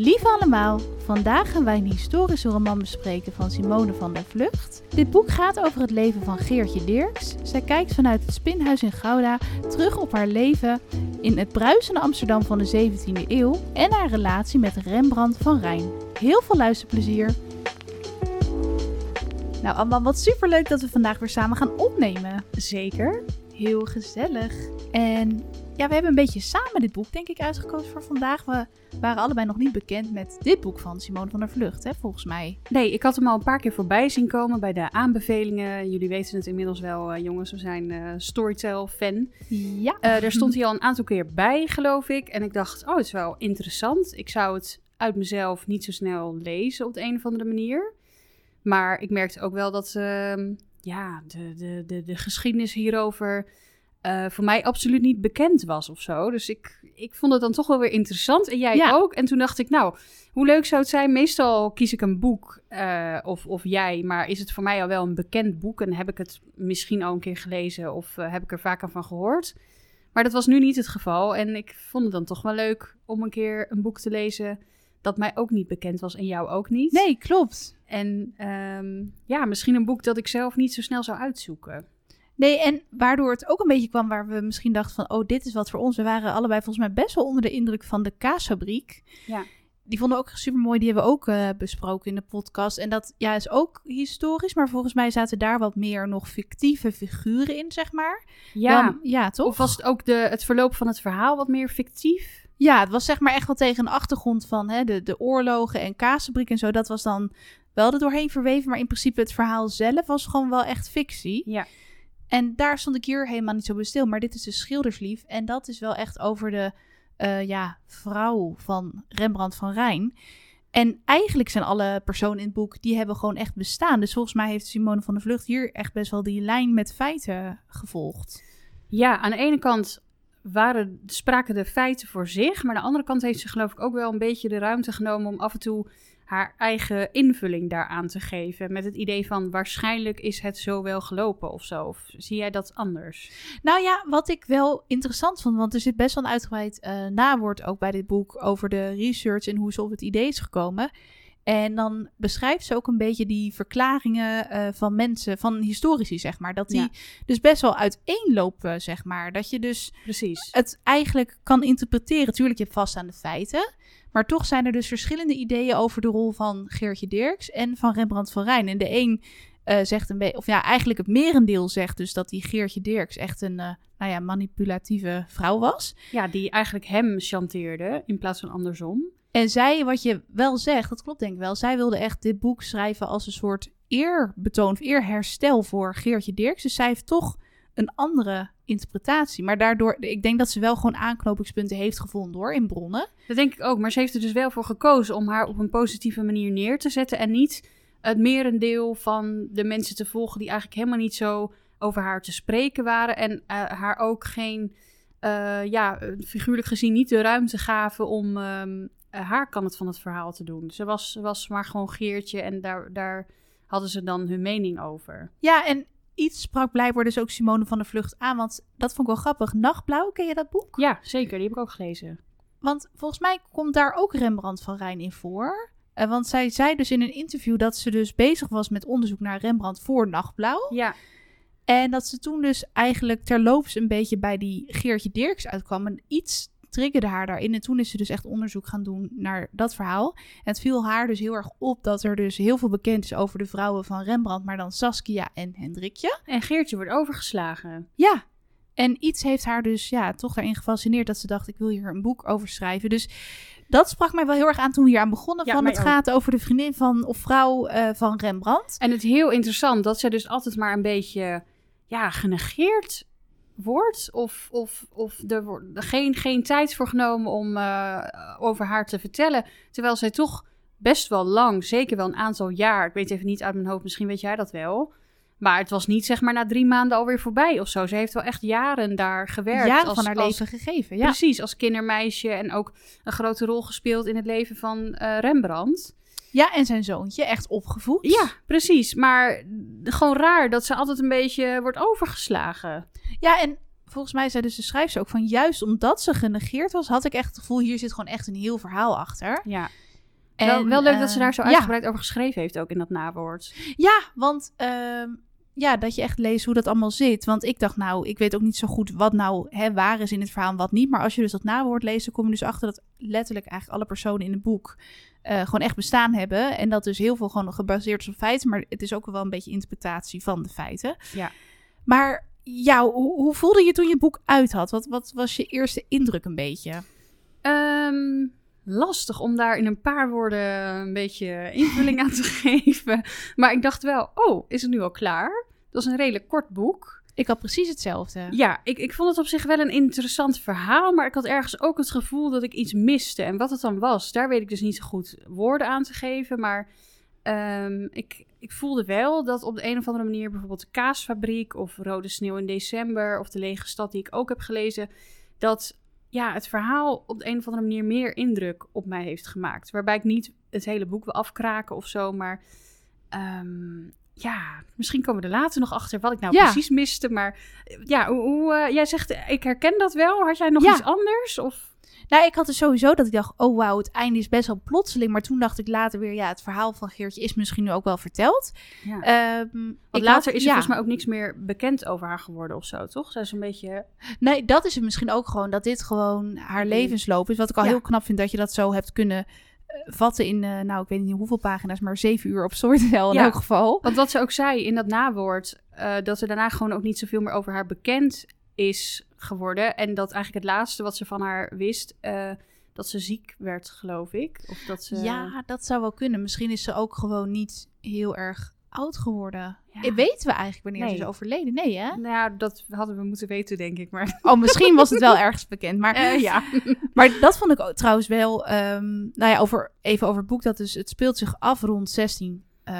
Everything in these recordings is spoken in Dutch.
Lieve allemaal, vandaag gaan wij een historische roman bespreken van Simone van der Vlucht. Dit boek gaat over het leven van Geertje Dirks. Zij kijkt vanuit het Spinhuis in Gouda terug op haar leven in het bruisende Amsterdam van de 17e eeuw en haar relatie met Rembrandt van Rijn. Heel veel luisterplezier! Nou, allemaal wat superleuk dat we vandaag weer samen gaan opnemen. Zeker. Heel gezellig. En ja, we hebben een beetje samen dit boek, denk ik, uitgekozen voor vandaag. We waren allebei nog niet bekend met dit boek van Simone van der Vlucht, hè, volgens mij. Nee, ik had hem al een paar keer voorbij zien komen bij de aanbevelingen. Jullie weten het inmiddels wel, uh, jongens. We zijn uh, Storytel-fan. Ja. Uh, daar stond hij al een aantal keer bij, geloof ik. En ik dacht, oh, het is wel interessant. Ik zou het uit mezelf niet zo snel lezen op de een of andere manier. Maar ik merkte ook wel dat uh, ja, de, de, de, de geschiedenis hierover uh, voor mij absoluut niet bekend was of zo. Dus ik, ik vond het dan toch wel weer interessant. En jij Ja. ook. En toen dacht ik, nou, hoe leuk zou het zijn? Meestal kies ik een boek, uh, of, of jij, maar is het voor mij al wel een bekend boek? En heb ik het misschien al een keer gelezen of uh, heb ik er vaker van gehoord? Maar dat was nu niet het geval. En ik vond het dan toch wel leuk om een keer een boek te lezen dat mij ook niet bekend was en jou ook niet. Nee, klopt. En um, ja, misschien een boek dat ik zelf niet zo snel zou uitzoeken. Nee, en waardoor het ook een beetje kwam waar we misschien dachten van... oh, dit is wat voor ons. We waren allebei volgens mij best wel onder de indruk van de kaasfabriek. Ja. Die vonden we ook super mooi. Die hebben we ook uh, besproken in de podcast. En dat ja, is ook historisch. Maar volgens mij zaten daar wat meer nog fictieve figuren in, zeg maar. Ja, Dan, ja toch? Of was het ook de, het verloop van het verhaal wat meer fictief? Ja, het was zeg maar echt wel tegen een achtergrond van hè, de, de oorlogen en kaasfabriek en zo. Dat was dan wel er doorheen verweven. Maar in principe het verhaal zelf was gewoon wel echt fictie. Ja. En daar stond ik hier helemaal niet zo bij stil. Maar dit is de schilderslief. En dat is wel echt over de uh, ja, vrouw van Rembrandt van Rijn. En eigenlijk zijn alle personen in het boek, die hebben gewoon echt bestaan. Dus volgens mij heeft Simone van der Vlucht hier echt best wel die lijn met feiten gevolgd. Ja, aan de ene kant waren, spraken de feiten voor zich. Maar aan de andere kant heeft ze geloof ik ook wel een beetje de ruimte genomen om af en toe haar eigen invulling daaraan te geven. Met het idee van waarschijnlijk is het zo wel gelopen of zo. Of zie jij dat anders? Nou ja, wat ik wel interessant vond, want er zit best wel een uitgebreid uh, nawoord ook bij dit boek over de research en hoe ze op het idee is gekomen. En dan beschrijft ze ook een beetje die verklaringen uh, van mensen, van historici, zeg maar. Dat die Ja. dus best wel uiteenlopen, zeg maar. Dat je dus Precies. het eigenlijk kan interpreteren. Tuurlijk, je hebt vaststaande feiten. Maar toch zijn er dus verschillende ideeën over de rol van Geertje Dirks en van Rembrandt van Rijn. En de een uh, zegt een beetje, of ja, eigenlijk het merendeel zegt dus dat die Geertje Dirks echt een, uh, nou ja, manipulatieve vrouw was. Ja, die eigenlijk hem chanteerde in plaats van andersom. En zij, wat je wel zegt, dat klopt denk ik wel. Zij wilde echt dit boek schrijven als een soort eerbetoon of eerherstel voor Geertje Dirks. Dus zij heeft toch een andere interpretatie. Maar daardoor, ik denk dat ze wel gewoon aanknopingspunten heeft gevonden hoor, in bronnen. Dat denk ik ook. Maar ze heeft er dus wel voor gekozen om haar op een positieve manier neer te zetten. En niet het merendeel van de mensen te volgen die eigenlijk helemaal niet zo over haar te spreken waren. En uh, haar ook geen, uh, ja, figuurlijk gezien niet de ruimte gaven om um, haar kant het van het verhaal te doen. Ze was, was maar gewoon Geertje en daar, daar hadden ze dan hun mening over. Ja, en iets sprak blijkbaar dus ook Simone van der Vlucht aan. Want dat vond ik wel grappig. Nachtblauw, ken je dat boek? Ja, zeker. Die heb ik ook gelezen. Want volgens mij komt daar ook Rembrandt van Rijn in voor. Uh, want zij zei dus in een interview dat ze dus bezig was met onderzoek naar Rembrandt voor Nachtblauw. Ja. En dat ze toen dus eigenlijk terloops een beetje bij die Geertje Dirks uitkwam. En iets triggerde haar daarin. En toen is ze dus echt onderzoek gaan doen naar dat verhaal. En het viel haar dus heel erg op dat er dus heel veel bekend is over de vrouwen van Rembrandt, maar dan Saskia en Hendrikje. En Geertje wordt overgeslagen. Ja. En iets heeft haar dus ja, toch daarin gefascineerd dat ze dacht, ik wil hier een boek over schrijven. Dus dat sprak mij wel heel erg aan toen we hier aan begonnen. Ja, van het ook. gaat over de vriendin van of vrouw uh, van Rembrandt. En het heel interessant dat zij dus altijd maar een beetje ja, genegeerd wordt. Of, of, of er wordt geen, geen tijd voor genomen om uh, over haar te vertellen. Terwijl zij toch best wel lang, zeker wel een aantal jaar. Ik weet even niet uit mijn hoofd, misschien weet jij dat wel. Maar het was niet zeg maar na drie maanden alweer voorbij of zo. Ze heeft wel echt jaren daar gewerkt. Jaren als, van haar als, leven gegeven, ja. Precies, als kindermeisje. En ook een grote rol gespeeld in het leven van uh, Rembrandt. Ja, en zijn zoontje, echt opgevoed. Ja, precies. Maar gewoon raar dat ze altijd een beetje wordt overgeslagen. Ja, en volgens mij zei dus de schrijfster ook van... juist omdat ze genegeerd was, had ik echt het gevoel... hier zit gewoon echt een heel verhaal achter. Ja. wel, wel leuk dat eh, ze daar zo ja. uitgebreid over geschreven heeft, ook in dat nawoord. Ja, want ehm, ja, dat je echt leest hoe dat allemaal zit. Want ik dacht, nou, ik weet ook niet zo goed wat nou hè, waar is in het verhaal en wat niet. Maar als je dus dat nawoord leest, dan kom je dus achter dat letterlijk eigenlijk alle personen in het boek eh, gewoon echt bestaan hebben. En dat dus heel veel gewoon gebaseerd is op feiten. Maar het is ook wel een beetje interpretatie van de feiten. Ja. Maar ja, hoe, hoe voelde je toen je het boek uit had? Wat, wat was je eerste indruk een beetje? Ehm, lastig om daar in een paar woorden een beetje invulling aan te geven. Maar ik dacht wel, oh, is het nu al klaar? Dat is een redelijk kort boek. Ik had precies hetzelfde. Ja, ik, ik vond het op zich wel een interessant verhaal, maar ik had ergens ook het gevoel dat ik iets miste. En wat het dan was, daar weet ik dus niet zo goed woorden aan te geven. Maar ehm, ik, ik voelde wel dat op de een of andere manier bijvoorbeeld de kaasfabriek of Rode Sneeuw in december of de lege stad die ik ook heb gelezen, dat ja, het verhaal op de een of andere manier meer indruk op mij heeft gemaakt. Waarbij ik niet het hele boek wil afkraken of zo, maar ehm, ja, misschien komen we er later nog achter wat ik nou Ja. precies miste. Maar eh, ja, hoe, hoe, eh, jij zegt, ik herken dat wel. Had jij nog Ja. iets anders? Of? Nou, ik had er sowieso dat ik dacht, oh wauw, het einde is best wel plotseling. Maar toen dacht ik later weer, ja, het verhaal van Geertje is misschien nu ook wel verteld. Ja. Ehm, Want later had- is er ja. volgens mij ook niks meer bekend over haar geworden of zo, toch? Zij is een beetje... Nee, dat is het misschien ook gewoon, dat dit gewoon haar levensloop is. Wat ik al Ja. heel knap vind, dat je dat zo hebt kunnen vatten in, eh, nou, ik weet niet hoeveel pagina's, maar zeven uur op Storytel in Ja. elk geval. Want wat ze ook zei in dat nawoord, eh, dat er daarna gewoon ook niet zoveel meer over haar bekend is geworden. En dat eigenlijk het laatste wat ze van haar wist, eh, dat ze ziek werd, geloof ik. Of dat ze... Ja, dat zou wel kunnen. Misschien is ze ook gewoon niet heel erg oud geworden. Ja. Weten we eigenlijk wanneer Nee. ze is overleden? Nee, hè? Nou ja, dat hadden we moeten weten, denk ik. Maar Oh, misschien was het wel ergens bekend. Maar Eh, ja. Maar dat vond ik ook trouwens wel. ehm, nou ja, over, even over het boek. Dat dus, het speelt zich af rond 16, eh,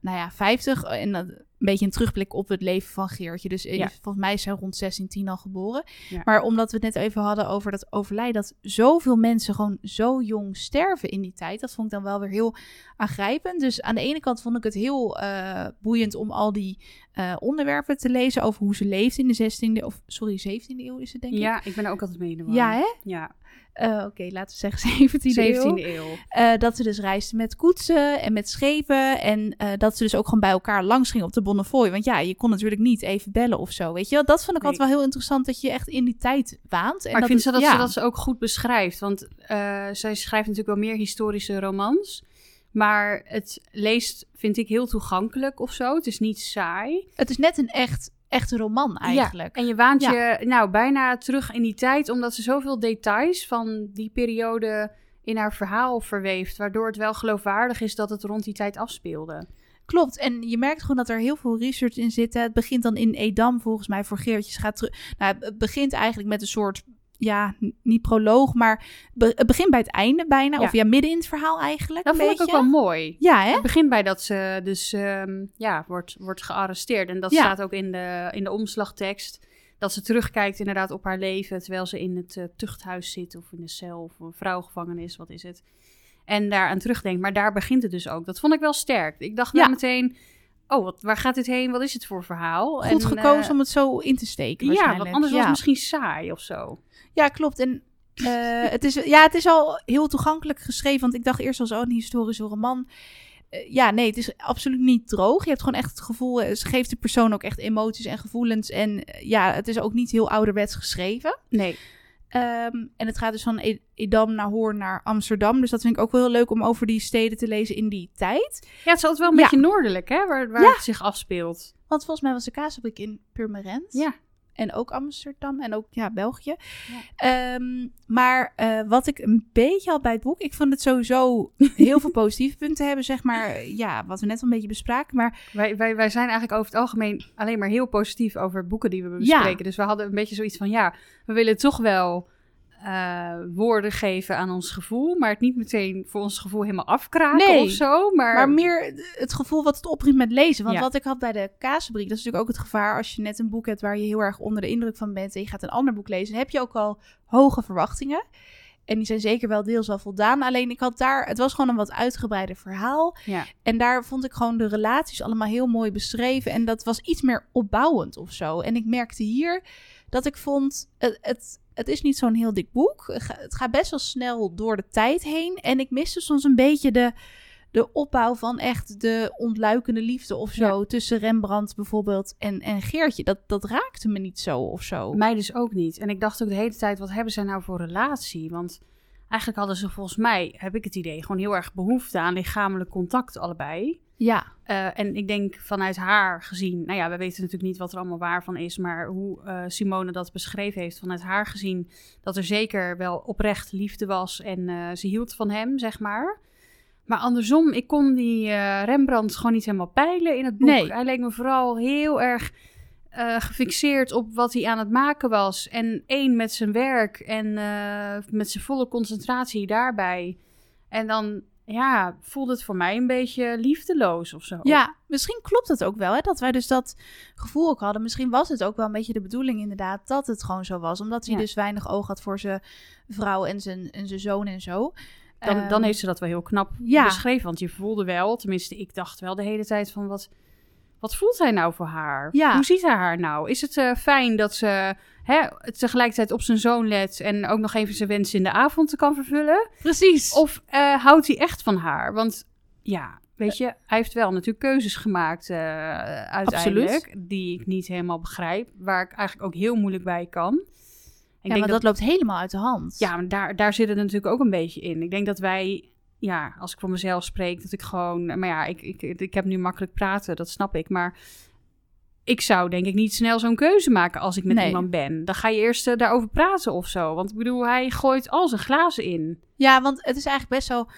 nou ja, 50. En dat, beetje een terugblik op het leven van Geertje. Dus Ja. volgens mij is zij rond 1610 al geboren. Ja. Maar omdat we het net even hadden over dat overlijden. Dat zoveel mensen gewoon zo jong sterven in die tijd. Dat vond ik dan wel weer heel aangrijpend. Dus aan de ene kant vond ik het heel eh, boeiend om al die eh, onderwerpen te lezen. Over hoe ze leeft in de 16e, of sorry, 17e eeuw is het denk ik. ja, ik ben er ook altijd mee in de war. Ja, hè? Ja, Eh, Oké, laten we zeggen 17e, 17e eeuw. eeuw. Dat ze dus reisden met koetsen en met schepen. En dat ze dus ook gewoon bij elkaar langs gingen op de Bonnefoy. Want ja, je kon natuurlijk niet even bellen of zo. Weet je wel? Dat vond ik Nee. altijd wel heel interessant. Dat je echt in die tijd waant. En Maar ik vind het- dat, ja. ze dat ze ook goed beschrijft. Want eh, zij schrijft natuurlijk wel meer historische romans. Maar het leest, vind ik, heel toegankelijk of zo. Het is niet saai. Het is net een echt, echte roman eigenlijk. En je waant Ja. je nou bijna terug in die tijd, omdat ze zoveel details van die periode in haar verhaal verweeft. Waardoor het wel geloofwaardig is dat het rond die tijd afspeelde. Klopt. En je merkt gewoon dat er heel veel research in zit. Het begint dan in Edam volgens mij voor Geertjes. Gaat terug. Nou, het begint eigenlijk met een soort. Ja, niet proloog, maar be- het begint bij het einde bijna. Ja. Of ja, midden in het verhaal eigenlijk. Dat vond ik ook wel mooi. Ja, hè? Het begint bij dat ze dus ehm, ja, wordt, wordt gearresteerd. En dat Ja. staat ook in de, in de omslagtekst. Dat ze terugkijkt inderdaad op haar leven terwijl ze in het eh, tuchthuis zit of in de cel of een vrouwgevangenis, wat is het. En daaraan terugdenkt. Maar daar begint het dus ook. Dat vond ik wel sterk. Ik dacht wel Ja. meteen, oh, wat, waar gaat dit heen? Wat is het voor verhaal? Goed En, gekozen eh, om het zo in te steken. Ja, want anders was het misschien saai of zo. Ja, klopt. En eh, het, is, ja, het is al heel toegankelijk geschreven. Want ik dacht eerst al zo een historische roman. Eh, ja, nee, het is absoluut niet droog. Je hebt gewoon echt het gevoel. Ze geeft de persoon ook echt emoties en gevoelens. En ja, het is ook niet heel ouderwets geschreven. Nee. Ehm, en het gaat dus van E- Edam naar Hoorn naar Amsterdam. Dus dat vind ik ook wel heel leuk om over die steden te lezen in die tijd. Ja, het is altijd wel een Ja. beetje noordelijk, hè, waar, waar Ja. het zich afspeelt. Want volgens mij was de kaasfabriek in Purmerend. Ja. En ook Amsterdam en ook ja, België. Ja. Ehm, maar eh, wat ik een beetje had bij het boek, ik vond het sowieso heel veel positieve punten hebben, zeg maar. Ja, wat we net al een beetje bespraken. Maar Wij, wij, wij zijn eigenlijk over het algemeen alleen maar heel positief over boeken die we Ja. bespreken. Dus we hadden een beetje zoiets van, ja, we willen toch wel eh, woorden geven aan ons gevoel, maar het niet meteen voor ons gevoel helemaal afkraken Nee, of zo. Maar, Maar meer het gevoel wat het oproept met lezen. Want Ja. wat ik had bij de kaasfabriek, dat is natuurlijk ook het gevaar als je net een boek hebt waar je heel erg onder de indruk van bent en je gaat een ander boek lezen, dan heb je ook al hoge verwachtingen. En die zijn zeker wel deels al voldaan. Alleen ik had daar, het was gewoon een wat uitgebreider verhaal. ja. En daar vond ik gewoon de relaties allemaal heel mooi beschreven. En dat was iets meer opbouwend of zo. En ik merkte hier dat ik vond, het, het, Het is niet zo'n heel dik boek. Het gaat best wel snel door de tijd heen. En ik miste soms een beetje de, de opbouw van echt de ontluikende liefde of zo. Tussen Rembrandt bijvoorbeeld en, en Geertje. Dat, dat raakte me niet zo of zo. Mij dus ook niet. En ik dacht ook de hele tijd, wat hebben zij nou voor relatie? Want eigenlijk hadden ze volgens mij, heb ik het idee, gewoon heel erg behoefte aan lichamelijk contact allebei. Ja. Uh, en ik denk vanuit haar gezien, nou ja, we weten natuurlijk niet wat er allemaal waar van is, maar hoe uh, Simone dat beschreven heeft, vanuit haar gezien, dat er zeker wel oprecht liefde was en uh, ze hield van hem, zeg maar. Maar andersom, ik kon die Rembrandt gewoon niet helemaal peilen in het boek. Nee. Hij leek me vooral heel erg gefixeerd op wat hij aan het maken was. En één met zijn werk en met zijn volle concentratie daarbij. En dan ja, voelde het voor mij een beetje liefdeloos of zo. Ja, misschien klopt het ook wel, hè, dat wij dus dat gevoel ook hadden. Misschien was het ook wel een beetje de bedoeling inderdaad dat het gewoon zo was. Omdat hij dus weinig oog had voor zijn vrouw en zijn, en zijn zoon en zo. Dan, dan Ehm, heeft ze dat wel heel knap ja. beschreven. Want je voelde wel, tenminste ik dacht wel de hele tijd van wat... Wat voelt hij nou voor haar? Ja. Hoe ziet hij haar nou? Is het eh, fijn dat ze hè, tegelijkertijd op zijn zoon let en ook nog even zijn wensen in de avond kan vervullen? Precies. Of eh, houdt hij echt van haar? Want ja, weet je, hij heeft wel natuurlijk keuzes gemaakt eh, uiteindelijk. Die ik niet helemaal begrijp. Waar ik eigenlijk ook heel moeilijk bij kan. Ik ja, denk maar dat, loopt helemaal uit de hand. ja, maar daar, daar zit het natuurlijk ook een beetje in. Ik denk dat wij, ja, als ik voor mezelf spreek, dat ik gewoon, maar ja, ik, ik, ik heb nu makkelijk praten, dat snap ik. Maar ik zou denk ik niet snel zo'n keuze maken als ik met Nee. iemand ben. Dan ga je eerst eh, daarover praten of zo. Want ik bedoel, hij gooit al zijn glazen in. Ja, want het is eigenlijk best wel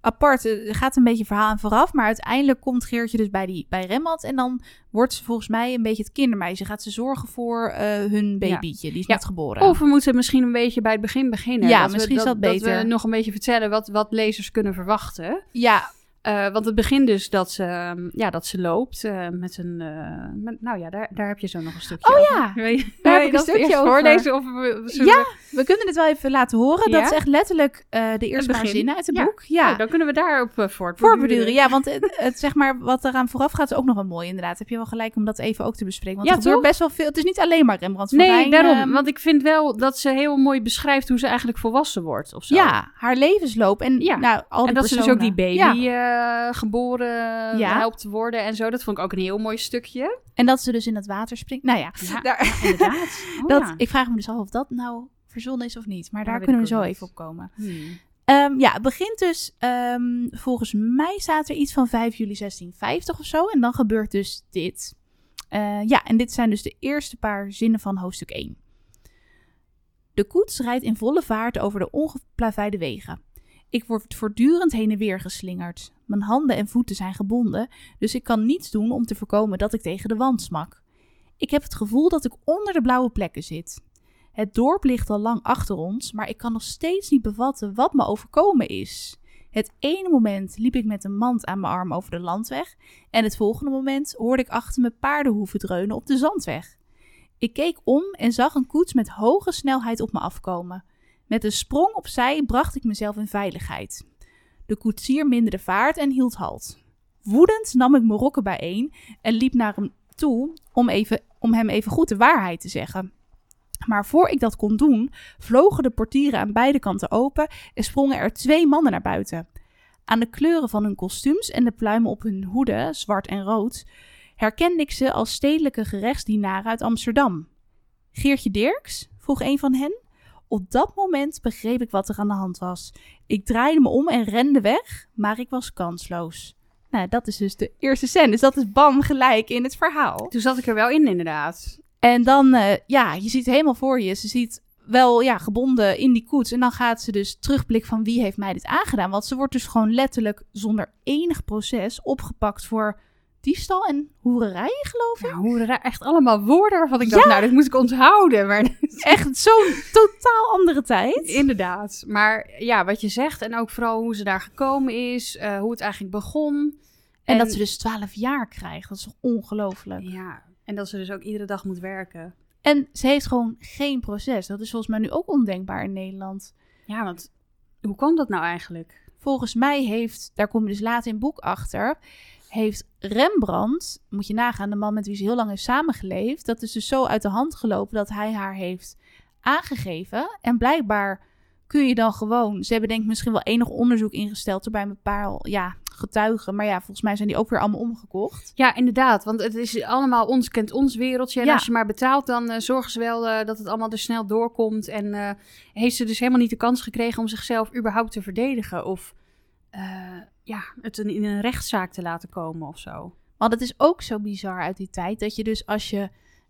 apart. Er gaat een beetje verhaal aan vooraf, maar uiteindelijk komt Geertje dus bij, die, bij Rembrandt en dan wordt ze volgens mij een beetje het kindermeisje. Gaat ze zorgen voor eh, hun babytje, die is Ja. net geboren. Of we moeten misschien een beetje bij het begin beginnen. Ja, Dat we- misschien is dat Dat beter. we nog een beetje vertellen wat, wat lezers kunnen verwachten. ja, Eh, want het begint dus dat ze, ehm, ja, dat ze loopt eh, met een... eh, met- nou ja, daar, daar heb je zo nog een stukje Oh over. ja, Daar heb wil je ik een dat stukje over. voorlezen? Of we- Ja, we- kunnen het wel even laten horen. Ja? Dat is echt letterlijk eh, de eerste paar zinnen uit het Ja. boek. Ja, Oh, dan kunnen we daarop uh, voortborduren. Ja, want het, het, zeg maar, wat eraan vooraf gaat is ook nog wel mooi inderdaad. Heb je wel gelijk om dat even ook te bespreken. Want Ja, er gebeurt best wel veel. Het is niet alleen maar Rembrandt van Nee, Rijn, daarom. ehm, want ik vind wel dat ze heel mooi beschrijft hoe ze eigenlijk volwassen wordt of zo. ja, haar levensloop en Ja. nou, al En dat ze dus ook die baby eh, geboren helpt worden en zo. Dat vond ik ook een heel mooi stukje. En dat ze dus in het water springt. Nou ja, Ja, daar, inderdaad. Oh, dat, ja. ik vraag me dus af of dat nou verzonnen is of niet. Maar daar kunnen we zo niet. even op komen. Hmm. Ehm, ja, het begint dus, ehm, volgens mij staat er iets van 5 juli 1650 of zo. En dan gebeurt dus dit. Eh, ja, en dit zijn dus de eerste paar zinnen van hoofdstuk 1. De koets rijdt in volle vaart over de ongeplaveide wegen. Ik word voortdurend heen en weer geslingerd. Mijn handen en voeten zijn gebonden, dus ik kan niets doen om te voorkomen dat ik tegen de wand smak. Ik heb het gevoel dat ik onder de blauwe plekken zit. Het dorp ligt al lang achter ons, maar ik kan nog steeds niet bevatten wat me overkomen is. Het ene moment liep ik met een mand aan mijn arm over de landweg en het volgende moment hoorde ik achter me paardenhoeven dreunen op de zandweg. Ik keek om en zag een koets met hoge snelheid op me afkomen. Met een sprong opzij bracht ik mezelf in veiligheid. De koetsier minderde vaart en hield halt. Woedend nam ik mijn rokken bijeen en liep naar hem toe om, even, om hem even goed de waarheid te zeggen. Maar voor ik dat kon doen, vlogen de portieren aan beide kanten open en sprongen er twee mannen naar buiten. Aan de kleuren van hun kostuums en de pluimen op hun hoeden, zwart en rood, herkende ik ze als stedelijke gerechtsdienaren uit Amsterdam. Geertje Dirks? vroeg een van hen. Op dat moment begreep ik wat er aan de hand was. Ik draaide me om en rende weg, maar ik was kansloos. Nou, dat is dus de eerste scène. Dus dat is bam gelijk in het verhaal. Toen zat ik er wel in, inderdaad. En dan, eh, ja, je ziet helemaal voor je. Ze ziet wel, ja, gebonden in die koets. En dan gaat ze dus terugblik van wie heeft mij dit aangedaan. Want ze wordt dus gewoon letterlijk zonder enig proces opgepakt voor diefstal en hoererij, geloof ik. Ja, echt allemaal woorden waarvan ik dacht, nou, dat moet ik onthouden. Maar Echt zo'n totaal andere tijd. inderdaad. Maar ja, wat je zegt en ook vooral hoe ze daar gekomen is, eh, hoe het eigenlijk begon. En, dat ze dus 12 jaar krijgt. Dat is toch ongelooflijk. Ja, en dat ze dus ook iedere dag moet werken. En ze heeft gewoon geen proces. Dat is volgens mij nu ook ondenkbaar in Nederland. Ja, want hoe kwam dat nou eigenlijk? Volgens mij heeft, daar kom je dus later in het boek achter, heeft Rembrandt, moet je nagaan, de man met wie ze heel lang heeft samengeleefd, dat is dus zo uit de hand gelopen dat hij haar heeft aangegeven. En blijkbaar kun je dan gewoon... Ze hebben denk ik misschien wel enig onderzoek ingesteld... er bij een paar ja, getuigen. Maar ja, volgens mij zijn die ook weer allemaal omgekocht. Ja, inderdaad. Want het is allemaal ons kent ons wereldje. En Ja. als je maar betaalt, dan eh, zorgen ze wel eh, dat het allemaal er snel doorkomt. En eh, heeft ze dus helemaal niet de kans gekregen om zichzelf überhaupt te verdedigen. Of eh, ja, het in, in een rechtszaak te laten komen of zo. Want het is ook zo bizar uit die tijd... dat je dus als je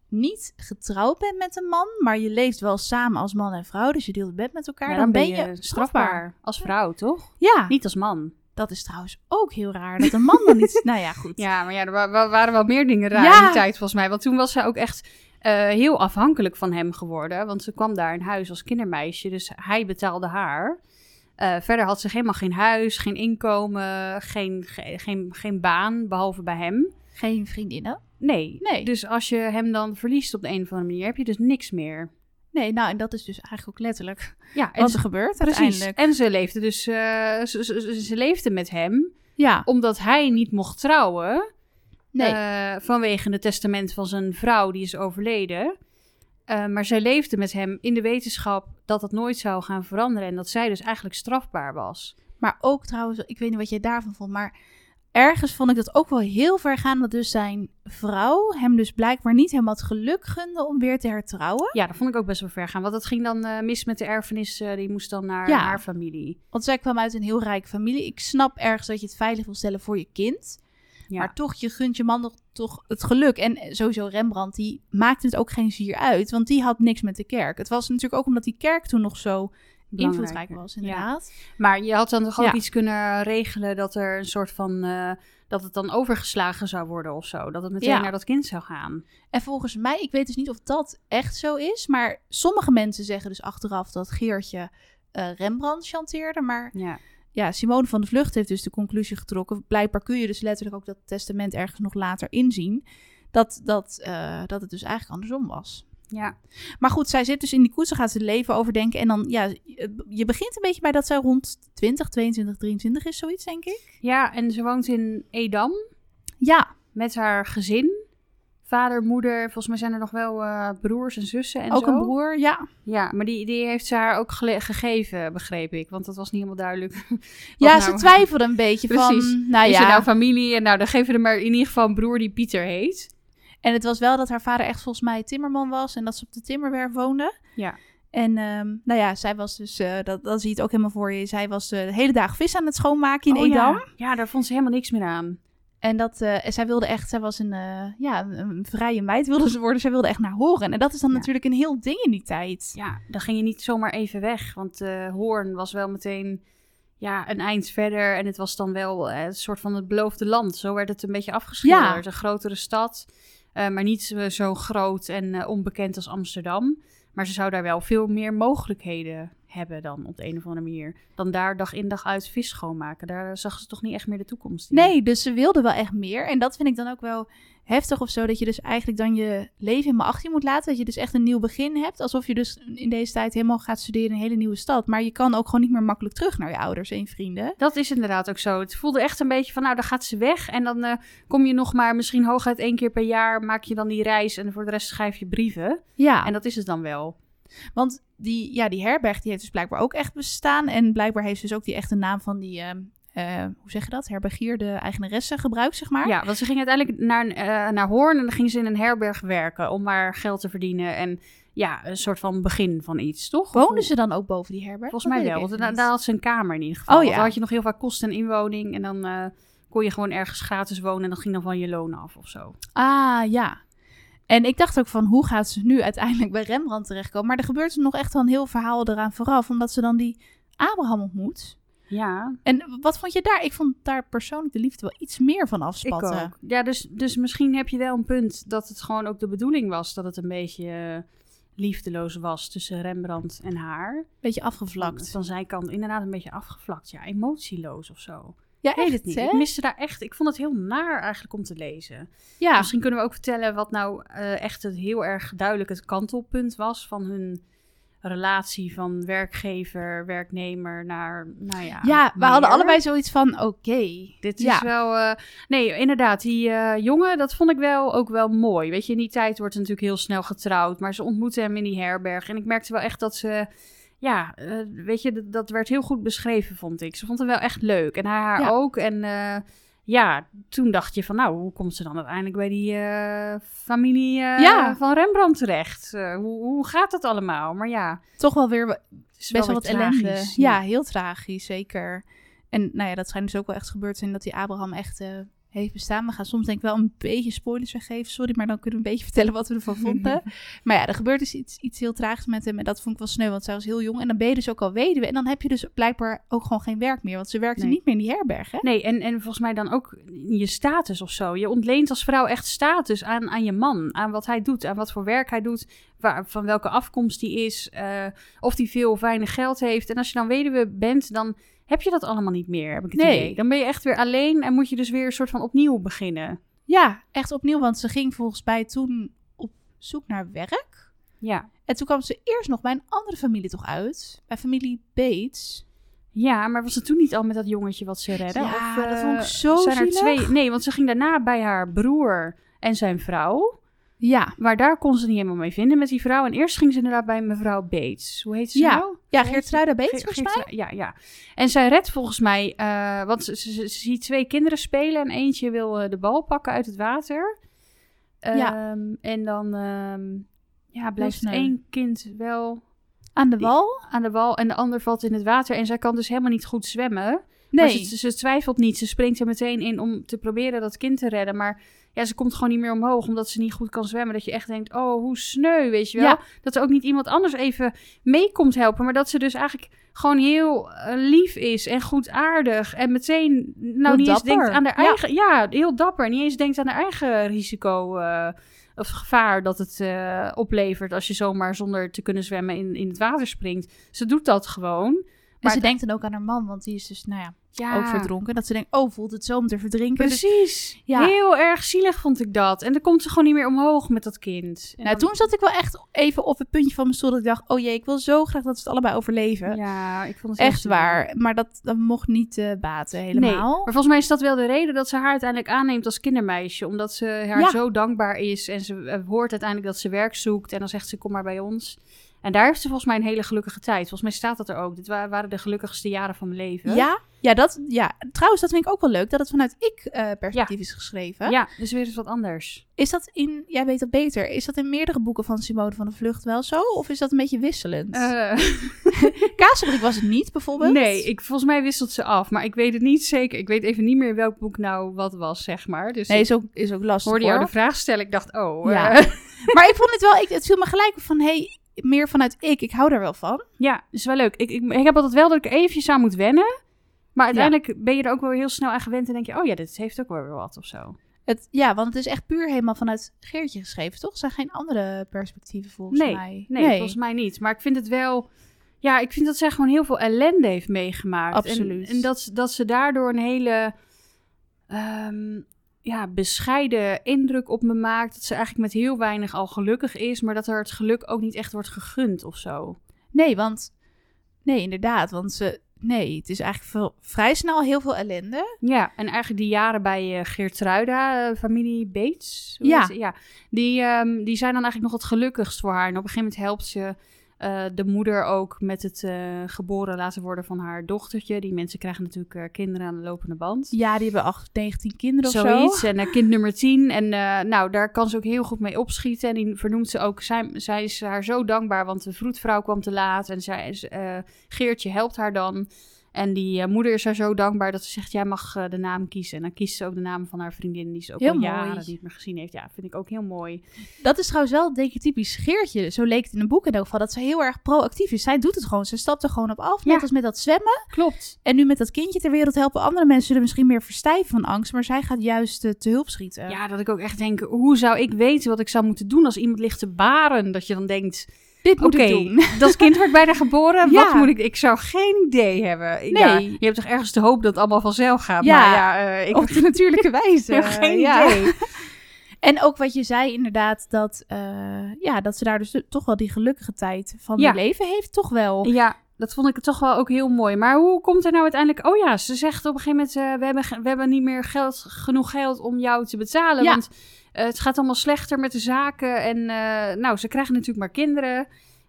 niet getrouwd bent met een man... maar je leeft wel samen als man en vrouw... dus je deelt bed met elkaar... Ja, dan, ben je strafbaar. Als vrouw, toch? Ja, Niet als man. dat is trouwens ook heel raar... dat een man dan niet... nou ja, goed. Ja, maar ja, er wa- wa- waren wel meer dingen raar Ja. in die tijd volgens mij. Want toen was zij ook echt eh, heel afhankelijk van hem geworden. Want ze kwam daar in huis als kindermeisje. Dus hij betaalde haar. Eh, verder had ze helemaal geen huis, geen inkomen, geen, ge- geen, geen baan, behalve bij hem. Geen vriendinnen. Nee. Nee. Dus als je hem dan verliest op de een of andere manier, heb je dus niks meer. Nee, nou, en dat is dus eigenlijk ook letterlijk Ja, en wat ze, er gebeurt precies. uiteindelijk. En ze leefde dus, eh, ze, ze, ze- ze leefde met hem, Ja, omdat hij niet mocht trouwen. nee. Eh, vanwege het testament van zijn vrouw, die is overleden. Eh, maar zij leefde met hem in de wetenschap dat dat nooit zou gaan veranderen. En dat zij dus eigenlijk strafbaar was. Maar ook trouwens, ik weet niet wat jij daarvan vond, maar ergens vond ik dat ook wel heel ver gaan dat dus zijn vrouw hem dus blijkbaar niet helemaal het geluk gunde om weer te hertrouwen. Ja, dat vond ik ook best wel ver gaan. Want dat ging dan eh, mis met de erfenis. eh, die moest dan naar Ja. haar familie. Want zij kwam uit een heel rijke familie. Ik snap ergens dat je het veilig wil stellen voor je kind. Ja. Maar toch, je gunt je man nog toch het geluk. En sowieso Rembrandt, die maakte het ook geen zier uit. Want die had niks met de kerk. Het was natuurlijk ook omdat die kerk toen nog zo invloedrijk was, inderdaad. Maar je had dan toch ook Ja. iets kunnen regelen dat er een soort van. eh, dat het dan overgeslagen zou worden of zo. Dat het meteen Ja. naar dat kind zou gaan. En volgens mij, ik weet dus niet of dat echt zo is. Maar sommige mensen zeggen dus achteraf dat Geertje eh, Rembrandt chanteerde. Maar Ja. Ja, Simone van de Vlucht heeft dus de conclusie getrokken. Blijkbaar kun je dus letterlijk ook dat testament ergens nog later inzien. Dat, dat, eh, dat het dus eigenlijk andersom was. Ja. Maar goed, zij zit dus in die koets, ze gaat ze leven overdenken. En dan, ja, je- je begint een beetje bij dat zij rond 20, 22, 23 is, zoiets, denk ik. ja, en ze woont in Edam. Ja, met haar gezin. Vader, moeder, volgens mij zijn er nog wel eh, broers en zussen en ook zo. een broer, ja. Ja, maar die, die heeft ze haar ook gegeven, begreep ik. Want dat was niet helemaal duidelijk. Ja, nou- ze twijfelde een beetje Precies. van, nou Is ja. er nou familie? En nou, dan geven we er maar in ieder geval een broer die Pieter heet. En het was wel dat haar vader echt volgens mij timmerman was en dat ze op de timmerwerf woonde. Ja. En ehm, nou ja, zij was dus, eh, dat, dat zie je het ook helemaal voor je. Zij was eh, de hele dag vis aan het schoonmaken in Oh, Edam. Ja. ja, daar vond ze helemaal niks meer aan. En dat, en zij wilde echt, zij was een, eh, ja, een, vrije meid wilde ze worden. Zij wilde echt naar horen. En dat is dan Ja. natuurlijk een heel ding in die tijd. Ja, dan ging je niet zomaar even weg. Want eh Hoorn was wel meteen ja, een eind verder. En het was dan wel een soort van het beloofde land. Zo werd het een beetje afgeschilderd. Een grotere stad, maar niet zo- zo groot en onbekend als Amsterdam. Maar ze zou daar wel veel meer mogelijkheden hebben dan op de een of andere manier. Dan daar dag in dag uit vis schoonmaken. Daar zag ze toch niet echt meer de toekomst in. Nee, dus ze wilde wel echt meer. En dat vind ik dan ook wel heftig of zo. Dat je dus eigenlijk dan je leven helemaal achter je moet laten. Dat je dus echt een nieuw begin hebt. Alsof je dus in deze tijd helemaal gaat studeren in een hele nieuwe stad. Maar je kan ook gewoon niet meer makkelijk terug naar je ouders en je vrienden. Dat is inderdaad ook zo. Het voelde echt een beetje van, nou, dan gaat ze weg. En dan eh, kom je nog maar misschien hooguit één keer per jaar, maak je dan die reis. En voor de rest schrijf je brieven. Ja, En dat is het dan wel. Want die, ja, die herberg die heeft dus blijkbaar ook echt bestaan. En blijkbaar heeft ze dus ook die echte naam van die, eh, hoe zeg je dat? Herbergier, de eigenaresse gebruikt, zeg maar. Ja, want ze ging uiteindelijk naar, eh, naar Hoorn en dan ging ze in een herberg werken om maar geld te verdienen. En ja, een soort van begin van iets, toch? Wonen ze dan ook boven die herberg? Volgens mij wel, want daar, had ze een kamer in ieder geval. Oh, Want ja. Dan had je nog heel vaak kosten en inwoning en dan eh, kon je gewoon ergens gratis wonen en dat ging dan van je loon af of zo. Ah, ja. En ik dacht ook van, hoe gaat ze nu uiteindelijk bij Rembrandt terechtkomen? Maar er gebeurt nog echt wel een heel verhaal eraan vooraf, omdat ze dan die Abraham ontmoet. Ja, En wat vond je daar? Ik vond daar persoonlijk de liefde wel iets meer van afspatten. Ik ook. Ja, dus, dus misschien heb je wel een punt dat het gewoon ook de bedoeling was dat het een beetje eh, liefdeloos was tussen Rembrandt en haar. Beetje Van, afgevlakt. van zijn kant inderdaad een beetje afgevlakt. Ja, emotieloos of zo. Ja, echt, het niet. hè? Ik miste daar echt. Ik vond het heel naar eigenlijk om te lezen. Ja, Misschien kunnen we ook vertellen wat nou eh, echt het heel erg duidelijk het kantelpunt was van hun relatie van werkgever, werknemer naar, nou ja. Ja, we meer. hadden allebei zoiets van, oké. Dit ja. is wel. eh, nee, inderdaad. Die eh, jongen, dat vond ik wel ook wel mooi. Weet je, in die tijd wordt natuurlijk heel snel getrouwd. Maar ze ontmoetten hem in die herberg. En ik merkte wel echt dat ze. Ja, eh, weet je, dat, werd heel goed beschreven, vond ik. Ze vond het wel echt leuk. En haar Ja. ook. En eh, ja, toen dacht je van, nou, hoe komt ze dan uiteindelijk bij die eh, familie Ja. van Rembrandt terecht? Hoe, hoe gaat dat allemaal? Maar ja, Toch wel weer best wel wat ellende. Ja, heel tragisch, zeker. En nou ja, dat schijnt dus ook wel echt gebeurd te zijn dat die Abraham echt heeft bestaan. We gaan soms denk ik wel een beetje spoilers weggeven. Sorry, maar dan kunnen we een beetje vertellen wat we ervan vonden. maar ja, er gebeurt dus iets, iets heel tragisch met hem. En dat vond ik wel sneu, want zij was heel jong. En dan ben je dus ook al weduwe. En dan heb je dus blijkbaar ook gewoon geen werk meer. Want ze werkte Nee. niet meer in die herberg, hè? Nee, en, en volgens mij dan ook je status of zo. Je ontleent als vrouw echt status aan, aan je man. Aan wat hij doet, aan wat voor werk hij doet. Waar, van welke afkomst hij is. eh, of hij veel of weinig geld heeft. En als je dan weduwe bent, dan heb je dat allemaal niet meer, heb ik het Nee. idee. Dan ben je echt weer alleen en moet je dus weer een soort van opnieuw beginnen. Ja, echt opnieuw. Want ze ging volgens mij toen op zoek naar werk. Ja. En toen kwam ze eerst nog bij een andere familie toch uit. Bij familie Bates. Ja, maar was het toen niet al met dat jongetje wat ze redden? Ja, of, dat eh, vond ik zo zijn er twee? Nee, want ze ging daarna bij haar broer en zijn vrouw. Ja, Maar daar kon ze niet helemaal mee vinden met die vrouw. En eerst ging ze inderdaad bij mevrouw Bates. Hoe heet ze Ja. nou? ja Geertruida Bates Ge- volgens mij. Ja, ja. En zij redt volgens mij, eh, want ze, ze, ze ziet twee kinderen spelen en eentje wil eh, de bal pakken uit het water. Ja. Ehm, En dan ehm, ja, blijft sneu. één kind wel Aan de wal? aan de wal en de ander valt in het water. En zij kan dus helemaal niet goed zwemmen. Nee. Maar ze, ze twijfelt niet. Ze springt er meteen in om te proberen dat kind te redden. Maar ja, ze komt gewoon niet meer omhoog omdat ze niet goed kan zwemmen. Dat je echt denkt, oh, hoe sneu, weet je wel. Ja. Dat er ook niet iemand anders even mee komt helpen. Maar dat ze dus eigenlijk gewoon heel eh, lief is en goedaardig. En meteen, nou, Heel niet eens denkt aan haar Ja. eigen... Ja, heel dapper. Niet eens denkt aan haar eigen risico eh, of gevaar dat het eh, oplevert... als je zomaar zonder te kunnen zwemmen in, in het water springt. Ze doet dat gewoon. en maar ze het- denkt dan ook aan haar man, want die is dus, nou ja, Ja, ook verdronken. Dat ze denkt, oh, voelt het zo om te verdrinken. Dus, Precies. Ja. Heel erg zielig vond ik dat. En dan komt ze gewoon niet meer omhoog met dat kind. En nou, dan- toen zat ik wel echt even op het puntje van mijn stoel. Dat ik dacht, oh jee, ik wil zo graag dat ze het allebei overleven. Ja, ik vond het Echt waar. Maar dat, dat mocht niet eh, baten, Nee, helemaal. maar volgens mij is dat wel de reden dat ze haar uiteindelijk aanneemt als kindermeisje. Omdat ze haar Ja. zo dankbaar is. En ze eh, hoort uiteindelijk dat ze werk zoekt. En dan zegt ze, kom maar bij ons. En daar heeft ze volgens mij een hele gelukkige tijd. Volgens mij staat dat er ook. Dit wa- waren de gelukkigste jaren van mijn leven. Ja, ja, dat, ja, trouwens, dat vind ik ook wel leuk dat het vanuit ik-perspectief is geschreven. Ja, dus weer eens wat anders. Is dat in, jij weet dat beter, is dat in meerdere boeken van Simone van de Vlucht wel zo? Of is dat een beetje wisselend? Eh, Kaasfabriek was het niet, bijvoorbeeld? nee, ik, volgens mij wisselt ze af. Maar ik weet het niet zeker. Ik weet even niet meer welk boek nou wat was, zeg maar. Dus Nee, is ook, is ook lastig hoorde jou hoor. de vraag stellen. Ik dacht, oh. Ja. eh, Maar ik vond het wel, ik, het viel me gelijk op van, hey, meer vanuit ik, ik hou daar wel van. Ja, is wel leuk. Ik, ik, ik heb altijd wel dat ik eventjes aan moet wennen. Maar uiteindelijk ben je er ook wel heel snel aan gewend en denk je, oh ja, dit heeft ook wel weer wat of zo. Het, ja, want het is echt puur helemaal vanuit Geertje geschreven, toch? Er zijn geen andere perspectieven volgens Nee, mij. Nee, volgens mij niet. Maar ik vind het wel, ja, ik vind dat zij gewoon heel veel ellende heeft meegemaakt. Absoluut. En, en dat, dat ze daardoor een hele, ehm, ja, bescheiden indruk op me maakt. Dat ze eigenlijk met heel weinig al gelukkig is, maar dat er het geluk ook niet echt wordt gegund of zo. Nee, want... Nee, inderdaad, want ze... Nee, het is eigenlijk veel, vrij snel heel veel ellende. Ja, en eigenlijk die jaren bij uh, Geertruida, uh, familie Bates. Ja. ja. Die, ehm, die zijn dan eigenlijk nog het gelukkigst voor haar. En op een gegeven moment helpt ze uh, de moeder ook met het uh, geboren laten worden van haar dochtertje. Die mensen krijgen natuurlijk uh, kinderen aan de lopende band. Ja, die hebben 8, 19 kinderen of Zoiets. zo. En uh, kind nummer 10. En nou, daar kan ze ook heel goed mee opschieten. En die vernoemt ze ook. Zij, zij is haar zo dankbaar, want de vroedvrouw kwam te laat. En zij is, Geertje helpt haar dan. En die uh, moeder is haar zo dankbaar dat ze zegt: Jij mag uh, de naam kiezen. En dan kiest ze ook de naam van haar vriendin, die ze ook heel al mooi. jaren niet meer gezien heeft. Ja, vind ik ook heel mooi. Dat is trouwens wel, denk ik, typisch Geertje. Zo leek het in een boek in elk geval. Dat ze heel erg proactief is. Zij doet het gewoon. Ze stapt er gewoon op af. Net Ja. als met dat zwemmen. Klopt. En nu met dat kindje ter wereld helpen. Andere mensen zullen misschien meer verstijven van angst. Maar zij gaat juist uh, te hulp schieten. Ja, dat ik ook echt denk: hoe zou ik weten wat ik zou moeten doen als iemand ligt te baren? Dat je dan denkt. Dit moet ik doen. dat kind wordt bijna geboren. Ja. Wat moet ik? Ik zou geen idee hebben. Nee. Ja, je hebt toch ergens de hoop dat het allemaal vanzelf gaat. Ja. Maar ja, eh, ik Op de natuurlijke wijze. heb geen ja. idee. En ook wat je zei inderdaad, dat, eh, ja, dat ze daar dus toch wel die gelukkige tijd van Ja. haar leven heeft. Toch wel. Ja, dat vond ik toch wel ook heel mooi. Maar hoe komt er nou uiteindelijk... Oh ja, ze zegt op een gegeven moment... eh, we, hebben, we hebben niet meer geld, genoeg geld om jou te betalen. Ja. Want eh, het gaat allemaal slechter met de zaken. En eh, nou, ze krijgen natuurlijk maar kinderen.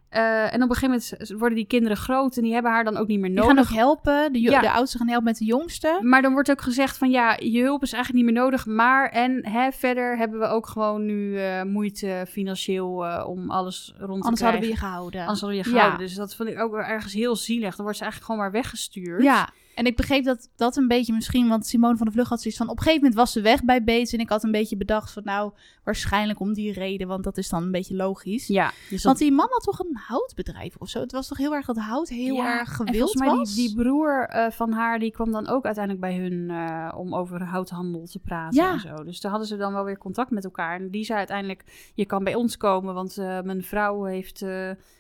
Eh, en op een gegeven moment worden die kinderen groot... en die hebben haar dan ook niet meer Die nodig. gaan ook helpen. De, Ja. de oudste gaan helpen met de jongste. Maar dan wordt ook gezegd van ja, je hulp is eigenlijk niet meer nodig. Maar en hè, verder hebben we ook gewoon nu moeite financieel om alles rond te Anders hadden we krijgen. je gehouden. Anders hadden we je Ja. gehouden. Dus dat vond ik ook ergens heel zielig. Dan wordt ze eigenlijk gewoon maar weggestuurd. Ja, en ik begreep dat dat een beetje misschien, want Simone van de Vlucht had zoiets van, op een gegeven moment was ze weg bij Bates en ik had een beetje bedacht van, nou, waarschijnlijk om die reden, want dat is dan een beetje logisch. Ja, dus dat- Want die man had toch een houtbedrijf of zo? Het was toch heel erg dat hout heel Ja, erg en gewild volgens mij was? Die, die broer eh, van haar, die kwam dan ook uiteindelijk bij hun eh, om over houthandel te praten Ja. en zo. Dus daar hadden ze dan wel weer contact met elkaar. En die zei uiteindelijk, je kan bij ons komen, want eh, mijn vrouw heeft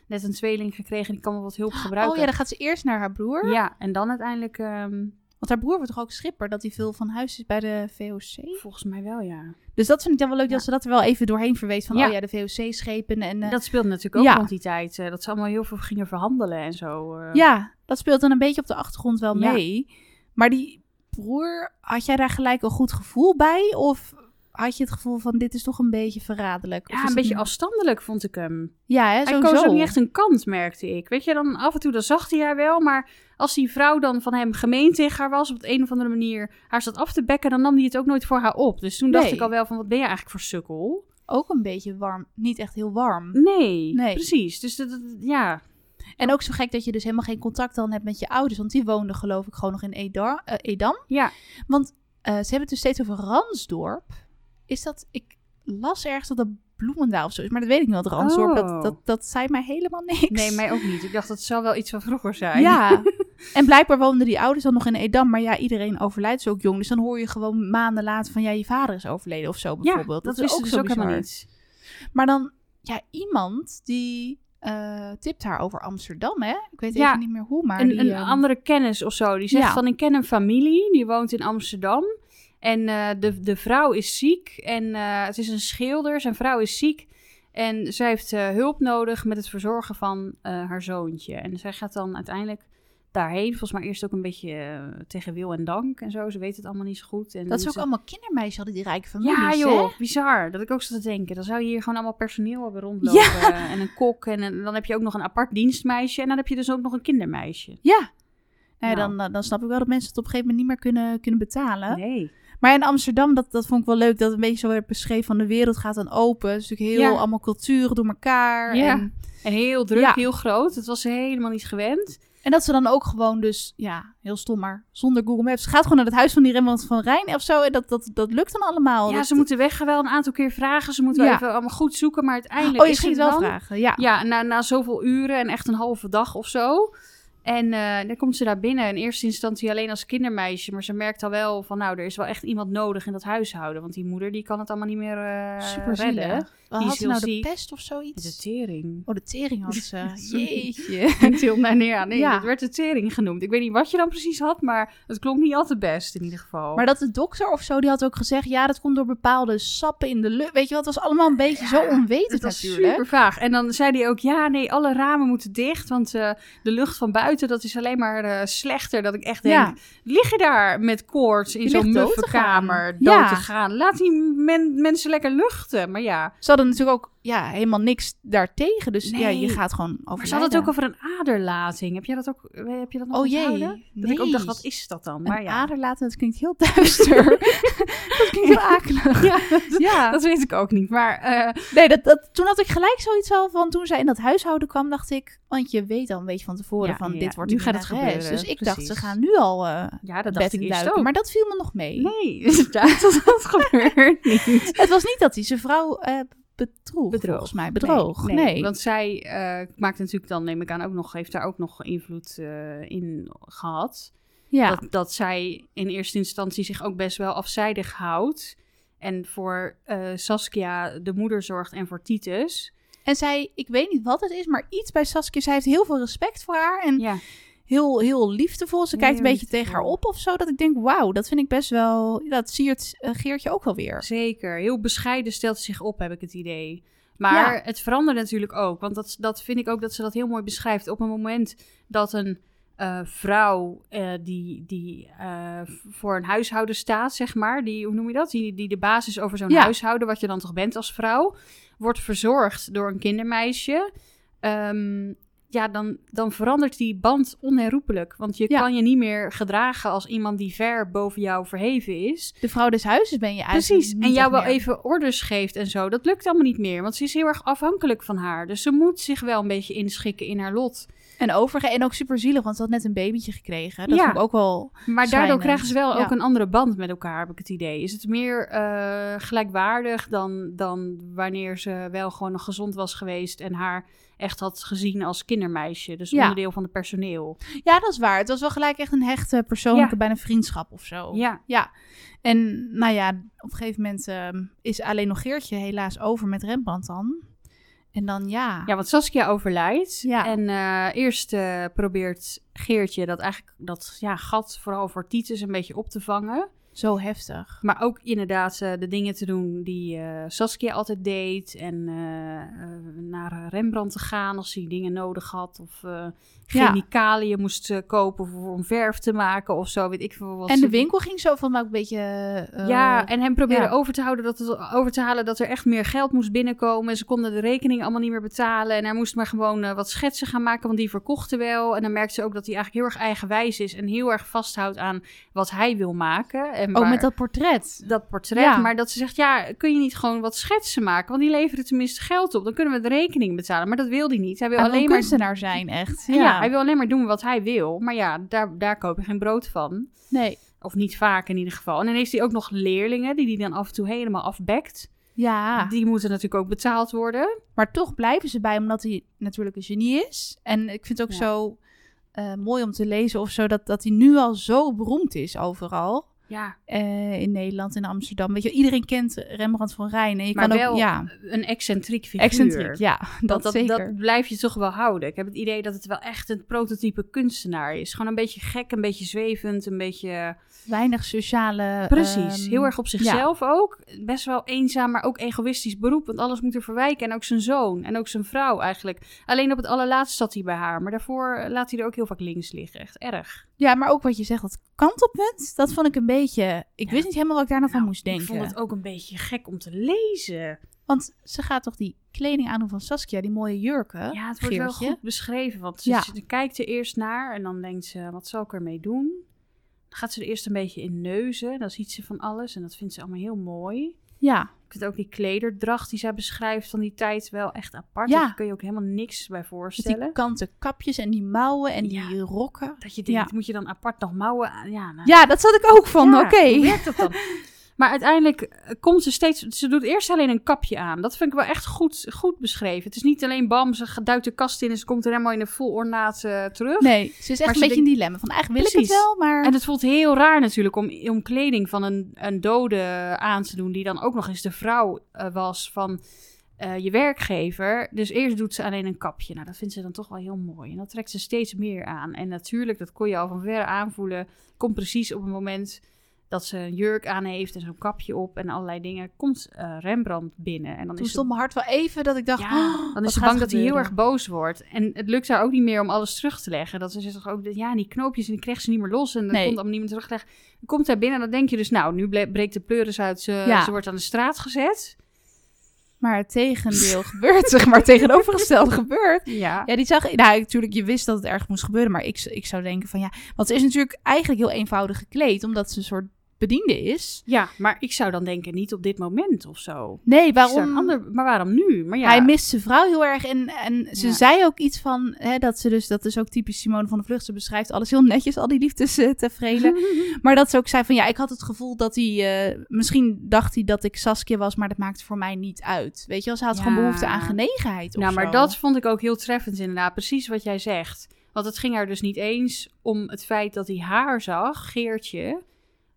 net een tweeling gekregen. Die kan wel wat hulp gebruiken. Oh ja, dan gaat ze eerst naar haar broer. Ja, en dan uiteindelijk, ehm, Want haar broer wordt toch ook schipper, dat hij veel van huis is bij de VOC? volgens mij wel, ja. Dus dat vind ik dan wel leuk Ja. dat ze dat er wel even doorheen verweet van, Ja. oh ja, de VOC-schepen en... eh, Dat speelde natuurlijk ook ja. rond die tijd. eh, dat ze allemaal heel veel gingen verhandelen en zo. eh. Ja, dat speelt dan een beetje op de achtergrond wel mee. Maar die broer, had jij daar gelijk een goed gevoel bij? Of had je het gevoel van dit is toch een beetje verraderlijk? Ja, een beetje afstandelijk vond ik hem. Ja, hè, Hij koos ook niet echt een kant, merkte ik. Weet je, dan af en toe dan zag hij haar wel, maar als die vrouw dan van hem gemeen tegen haar was, op de een of andere manier haar zat af te bekken, dan nam hij het ook nooit voor haar op. Dus toen dacht ik al wel van, wat ben je eigenlijk voor sukkel? Ook een beetje warm. Niet echt heel warm. Nee, Nee. precies. Dus dat, dat- ja, En ook zo gek dat je dus helemaal geen contact dan hebt met je ouders. Want die woonden geloof ik gewoon nog in Edar, eh, Edam. ja. Want eh, ze hebben het dus steeds over Ransdorp. Is dat... Ik las ergens dat dat Bloemendaal of zo is. Maar dat weet ik niet wat Ransdorp. Oh. Dat, dat, dat zei mij helemaal niks. Nee, mij ook niet. Ik dacht, dat zou wel iets van vroeger zijn. Ja, en blijkbaar woonden die ouders dan nog in Edam. Maar ja, iedereen overlijdt zo ook jong. Dus dan hoor je gewoon maanden later van... ja, je vader is overleden of zo Ja, bijvoorbeeld. dat, is ook, dus zo ook helemaal. Maar dan, ja, iemand die eh, tipt haar over Amsterdam, hè? Ik weet Ja, even niet meer hoe, maar een, die... een ehm, andere kennis of zo. Die zegt Ja. van, ik ken een familie, die woont in Amsterdam. En eh, de, de vrouw is ziek en eh, het is een schilder. Zijn vrouw is ziek en zij heeft eh, hulp nodig met het verzorgen van haar zoontje. En zij gaat dan uiteindelijk daarheen. Volgens mij eerst ook een beetje tegen wil en dank en zo. Ze weet het allemaal niet zo goed. En Dat is ook ze- allemaal kindermeisjes hadden die rijke families, Ja hè? joh, bizar. Dat ik ook zat te denken. Dan zou je hier gewoon allemaal personeel hebben rondlopen. En een kok. En een- dan heb je ook nog een apart dienstmeisje. En dan heb je dus ook nog een kindermeisje. Ja. Nou, ja, Nou. dan, dan snap ik wel dat mensen het op een gegeven moment niet meer kunnen, kunnen betalen. Nee. Maar in Amsterdam, dat, dat vond ik wel leuk, dat een beetje zo werd beschreven van de wereld gaat dan open. Het is natuurlijk heel Ja. allemaal culturen door elkaar. Ja. En, En heel druk, Ja. heel groot. Dat was helemaal niet gewend. en dat ze dan ook gewoon dus, ja, heel stom, maar zonder Google Maps. Ze gaat gewoon naar het huis van die Rembrandt van Rijn of zo. En dat, dat, dat lukt dan allemaal. ja, Dat- ze moeten weg wel een aantal keer vragen. Ze moeten wel even allemaal goed zoeken. Maar uiteindelijk Oh, je is ging het het wel vragen, ja. Ja, na, na zoveel uren en echt een halve dag of zo. En eh, dan komt ze daar binnen. In eerste instantie alleen als kindermeisje. Maar ze merkt al wel van, nou, er is wel echt iemand nodig in dat huishouden. Want die moeder, die kan het allemaal niet meer eh Super redden. zielig. Wat had is ze nou, de pest of zoiets? De tering. Oh, de tering had ze. Jeetje. Klinkt heel nee, nee, ja, nee, Ja. het werd de tering genoemd. Ik weet niet wat je dan precies had, maar het klonk niet altijd best in ieder geval. Maar dat de dokter of zo, die had ook gezegd... ja, dat komt door bepaalde sappen in de lucht. Weet je wat, het was allemaal een beetje zo onwetend het was natuurlijk. super vaag. En dan zei hij ook, ja, nee, alle ramen moeten dicht, want eh, de lucht van buiten, dat is alleen maar eh, slechter. Dat ik echt denk, Ja. lig je daar met koorts in zo'n ligt dood te muffe gaan. kamer dood Ja. te gaan? Laat die men- mensen lekker luchten. Maar ja, Ze hadden natuurlijk ook ja, helemaal niks daartegen. Dus ja, je gaat gewoon over. maar ze hadden het ook over een aderlating. Heb jij dat ook, heb je dat nog Oh jee, onthouden? Dat ik ook dacht, wat is dat dan? Maar Een ja. ader laten, dat klinkt heel duister. dat klinkt heel akelig. Ja, Ja, dat weet ik ook niet. Maar eh, nee, dat, dat, toen had ik gelijk zoiets al van toen zij in dat huishouden kwam, dacht ik, want je weet al een beetje van tevoren Ja, van dit wordt nu gaat het gebeuren, Dus ik dacht, ze gaan nu al eh ja, dat dacht ik duiken. ook. Maar dat viel me nog mee. Nee, inderdaad, dat, dat gebeurt niet. Het was niet dat hij zijn vrouw eh bedroeg, Bedroog. volgens mij. Bedroog, nee. Want zij eh, maakt natuurlijk dan, neem ik aan, ook nog, heeft daar ook nog invloed eh, in gehad. ja. Dat, dat zij in eerste instantie zich ook best wel afzijdig houdt. En voor eh, Saskia de moeder zorgt en voor Titus. En zij, ik weet niet wat het is, maar iets bij Saskia, zij heeft heel veel respect voor haar. En Ja, heel, heel liefdevol. Ze kijkt een beetje tegen haar op of zo. Dat ik denk, wauw, dat vind ik best wel... Dat siert eh, Geertje ook wel weer. Zeker. Heel bescheiden stelt ze zich op, heb ik het idee. Maar Ja. het verandert natuurlijk ook. Want dat, dat vind ik ook dat ze dat heel mooi beschrijft. Op een moment dat een eh, vrouw eh, die, die voor een huishouden staat, zeg maar. Die, hoe noem je dat? Die, die de basis over zo'n Ja. huishouden, wat je dan toch bent als vrouw, wordt verzorgd door een kindermeisje. Ehm, ja, dan, dan verandert die band onherroepelijk. Want je Ja. kan je niet meer gedragen als iemand die ver boven jou verheven is. De vrouw des huizes ben je eigenlijk Precies. En jou wel meer. even orders geeft en zo. Dat lukt allemaal niet meer. Want ze is heel erg afhankelijk van haar. Dus ze moet zich wel een beetje inschikken in haar lot. En overge en ook super zielig, want ze had net een babytje gekregen. Dat Ja. vond ik ook wel... Maar daardoor krijgen ze wel Ja. ook een andere band met elkaar, heb ik het idee. Is het meer eh, gelijkwaardig dan, dan wanneer ze wel gewoon nog gezond was geweest en haar echt had gezien als kindermeisje. Dus Ja. onderdeel van het personeel. Ja, dat is waar. Het was wel gelijk echt een hechte persoonlijke, bijna vriendschap of zo. Ja, Ja. En nou ja, op een gegeven moment ehm, is alleen nog Geertje helaas over met Rembrandt dan. En dan ja. ja want Saskia overlijdt. Ja. En eh, eerst eh, probeert Geertje dat eigenlijk dat ja, gat vooral voor Titus een beetje op te vangen. Zo heftig. Maar ook inderdaad eh, de dingen te doen die eh, Saskia altijd deed. En eh, naar Rembrandt te gaan als hij dingen nodig had. Of Ja. chemicaliën moest kopen voor om verf te maken of zo. Weet ik veel wat. En de winkel ging zo van ook een beetje... ja, en hem proberen ja. over te houden dat het, over te halen dat er echt meer geld moest binnenkomen. En ze konden de rekening allemaal niet meer betalen. En hij moest maar gewoon wat schetsen gaan maken, want die verkochten wel. En dan merkte ze ook dat hij eigenlijk heel erg eigenwijs is en heel erg vasthoudt aan wat hij wil maken. En ook met dat portret. dat portret. Ja. Maar dat ze zegt, ja, kun je niet gewoon wat schetsen maken? Want die leveren tenminste geld op. Dan kunnen we de rekening betalen. Maar dat wil hij niet. Hij wil Hij alleen een maar... kunstenaar zijn, echt. Ja. Ja, hij wil alleen maar doen wat hij wil. Maar ja, daar, daar koop je geen brood van. Nee. Of niet vaak in ieder geval. En dan heeft hij ook nog leerlingen die hij dan af en toe helemaal afbekt. Ja, Die moeten natuurlijk ook betaald worden. maar toch blijven ze bij, omdat hij natuurlijk een genie is. En ik vind het ook Ja. zo eh, mooi om te lezen of zo, dat, dat hij nu al zo beroemd is overal. Ja, eh, in Nederland, in Amsterdam. Weet je, iedereen kent Rembrandt van Rijn. En je maar kan wel ook, ja, een excentriek figuur. excentriek. Ja, dat, Dat, dat, zeker. dat blijf je toch wel houden. Ik heb het idee dat het wel echt een prototype kunstenaar is. Gewoon een beetje gek, een beetje zwevend, een beetje... Weinig sociale... Precies, ehm, heel erg op zichzelf ook. Best wel eenzaam, maar ook egoïstisch beroep. Want alles moet er verwijken. En ook zijn zoon en ook zijn vrouw eigenlijk. Alleen op het allerlaatste zat hij bij haar. Maar daarvoor laat hij er ook heel vaak links liggen. Echt erg. Ja, maar ook wat je zegt, dat kantelpunt, dat vond ik een beetje... Ik Ja. wist niet helemaal wat ik daar nou van moest Ik denken. vond het ook een beetje gek om te lezen. Want ze gaat toch die kleding aandoen van Saskia, die mooie jurken. Ja, het wordt wel goed beschreven. Want ze, Ja. ze kijkt er eerst naar en dan denkt ze, wat zal ik ermee doen? Dan gaat ze er eerst een beetje in neuzen. Dan ziet ze van alles en dat vindt ze allemaal heel mooi. Ja, Ik vind ook die klederdracht die zij beschrijft van die tijd wel echt apart. Ja. Daar kun je ook helemaal niks bij met voorstellen. die kanten kapjes en die mouwen en die rokken. Dat je denkt, Ja. moet je dan apart nog mouwen aan? Ja, nou, Ja, dat zat ik ook van, oké. Hoe werkt dat dan? Maar uiteindelijk eh, komt ze steeds... Ze doet eerst alleen een kapje aan. Dat vind ik wel echt goed, goed beschreven. Het is niet alleen bam, ze duikt de kast in... en ze komt er helemaal in een vol ornaat eh, terug. Nee, ze is echt Maar een beetje een dilemma. Van eigenlijk wil ik het wel, maar... En het voelt heel raar natuurlijk om, om kleding van een, een dode aan te doen... die dan ook nog eens de vrouw eh, was van je werkgever. Dus eerst doet ze alleen een kapje. Nou, dat vindt ze dan toch wel heel mooi. En dat trekt ze steeds meer aan. En natuurlijk, dat kon je al van ver aanvoelen... komt precies op het moment dat ze een jurk aan heeft en zo'n kapje op... en allerlei dingen, komt eh, Rembrandt binnen. En dan Toen is stond mijn hart wel even dat ik dacht... ja, oh, dan is ze bang dat hij heel erg boos wordt. En het lukt haar ook niet meer om alles terug te leggen. Dat ze zegt ook, dat, ja, die knoopjes, die krijgt ze niet meer los. En dat Nee. komt allemaal niet meer. Dan komt hij binnen en dan denk je dus, nou, nu breekt de pleuris uit. Ze, Ja. ze wordt aan de straat gezet. Maar het tegendeel gebeurt, zeg maar, het tegenovergestelde gebeurt. Ja. Ja, die zag... Nou, natuurlijk, je wist dat het erg moest gebeuren, maar ik, ik zou denken van ja... Want ze is natuurlijk eigenlijk heel eenvoudig gekleed, omdat ze een soort bediende is. ja, maar ik zou dan denken, niet op dit moment of zo. Nee, waarom... ander, maar waarom nu? Maar ja, Hij mist zijn vrouw heel erg. En, en ze Ja. zei ook iets van hè, dat ze dus, dat is ook typisch Simone van de Vlucht. Ze beschrijft alles heel netjes, al die liefdestevreden. maar dat ze ook zei van ja, ik had het gevoel dat hij, eh, misschien dacht hij dat ik Saskia was, maar dat maakt voor mij niet uit. Weet je wel, ze had Ja. gewoon behoefte aan genegenheid. Nou, maar zo. dat vond ik ook heel treffend inderdaad. Precies wat jij zegt. Want het ging haar dus niet eens om het feit dat hij haar zag, Geertje.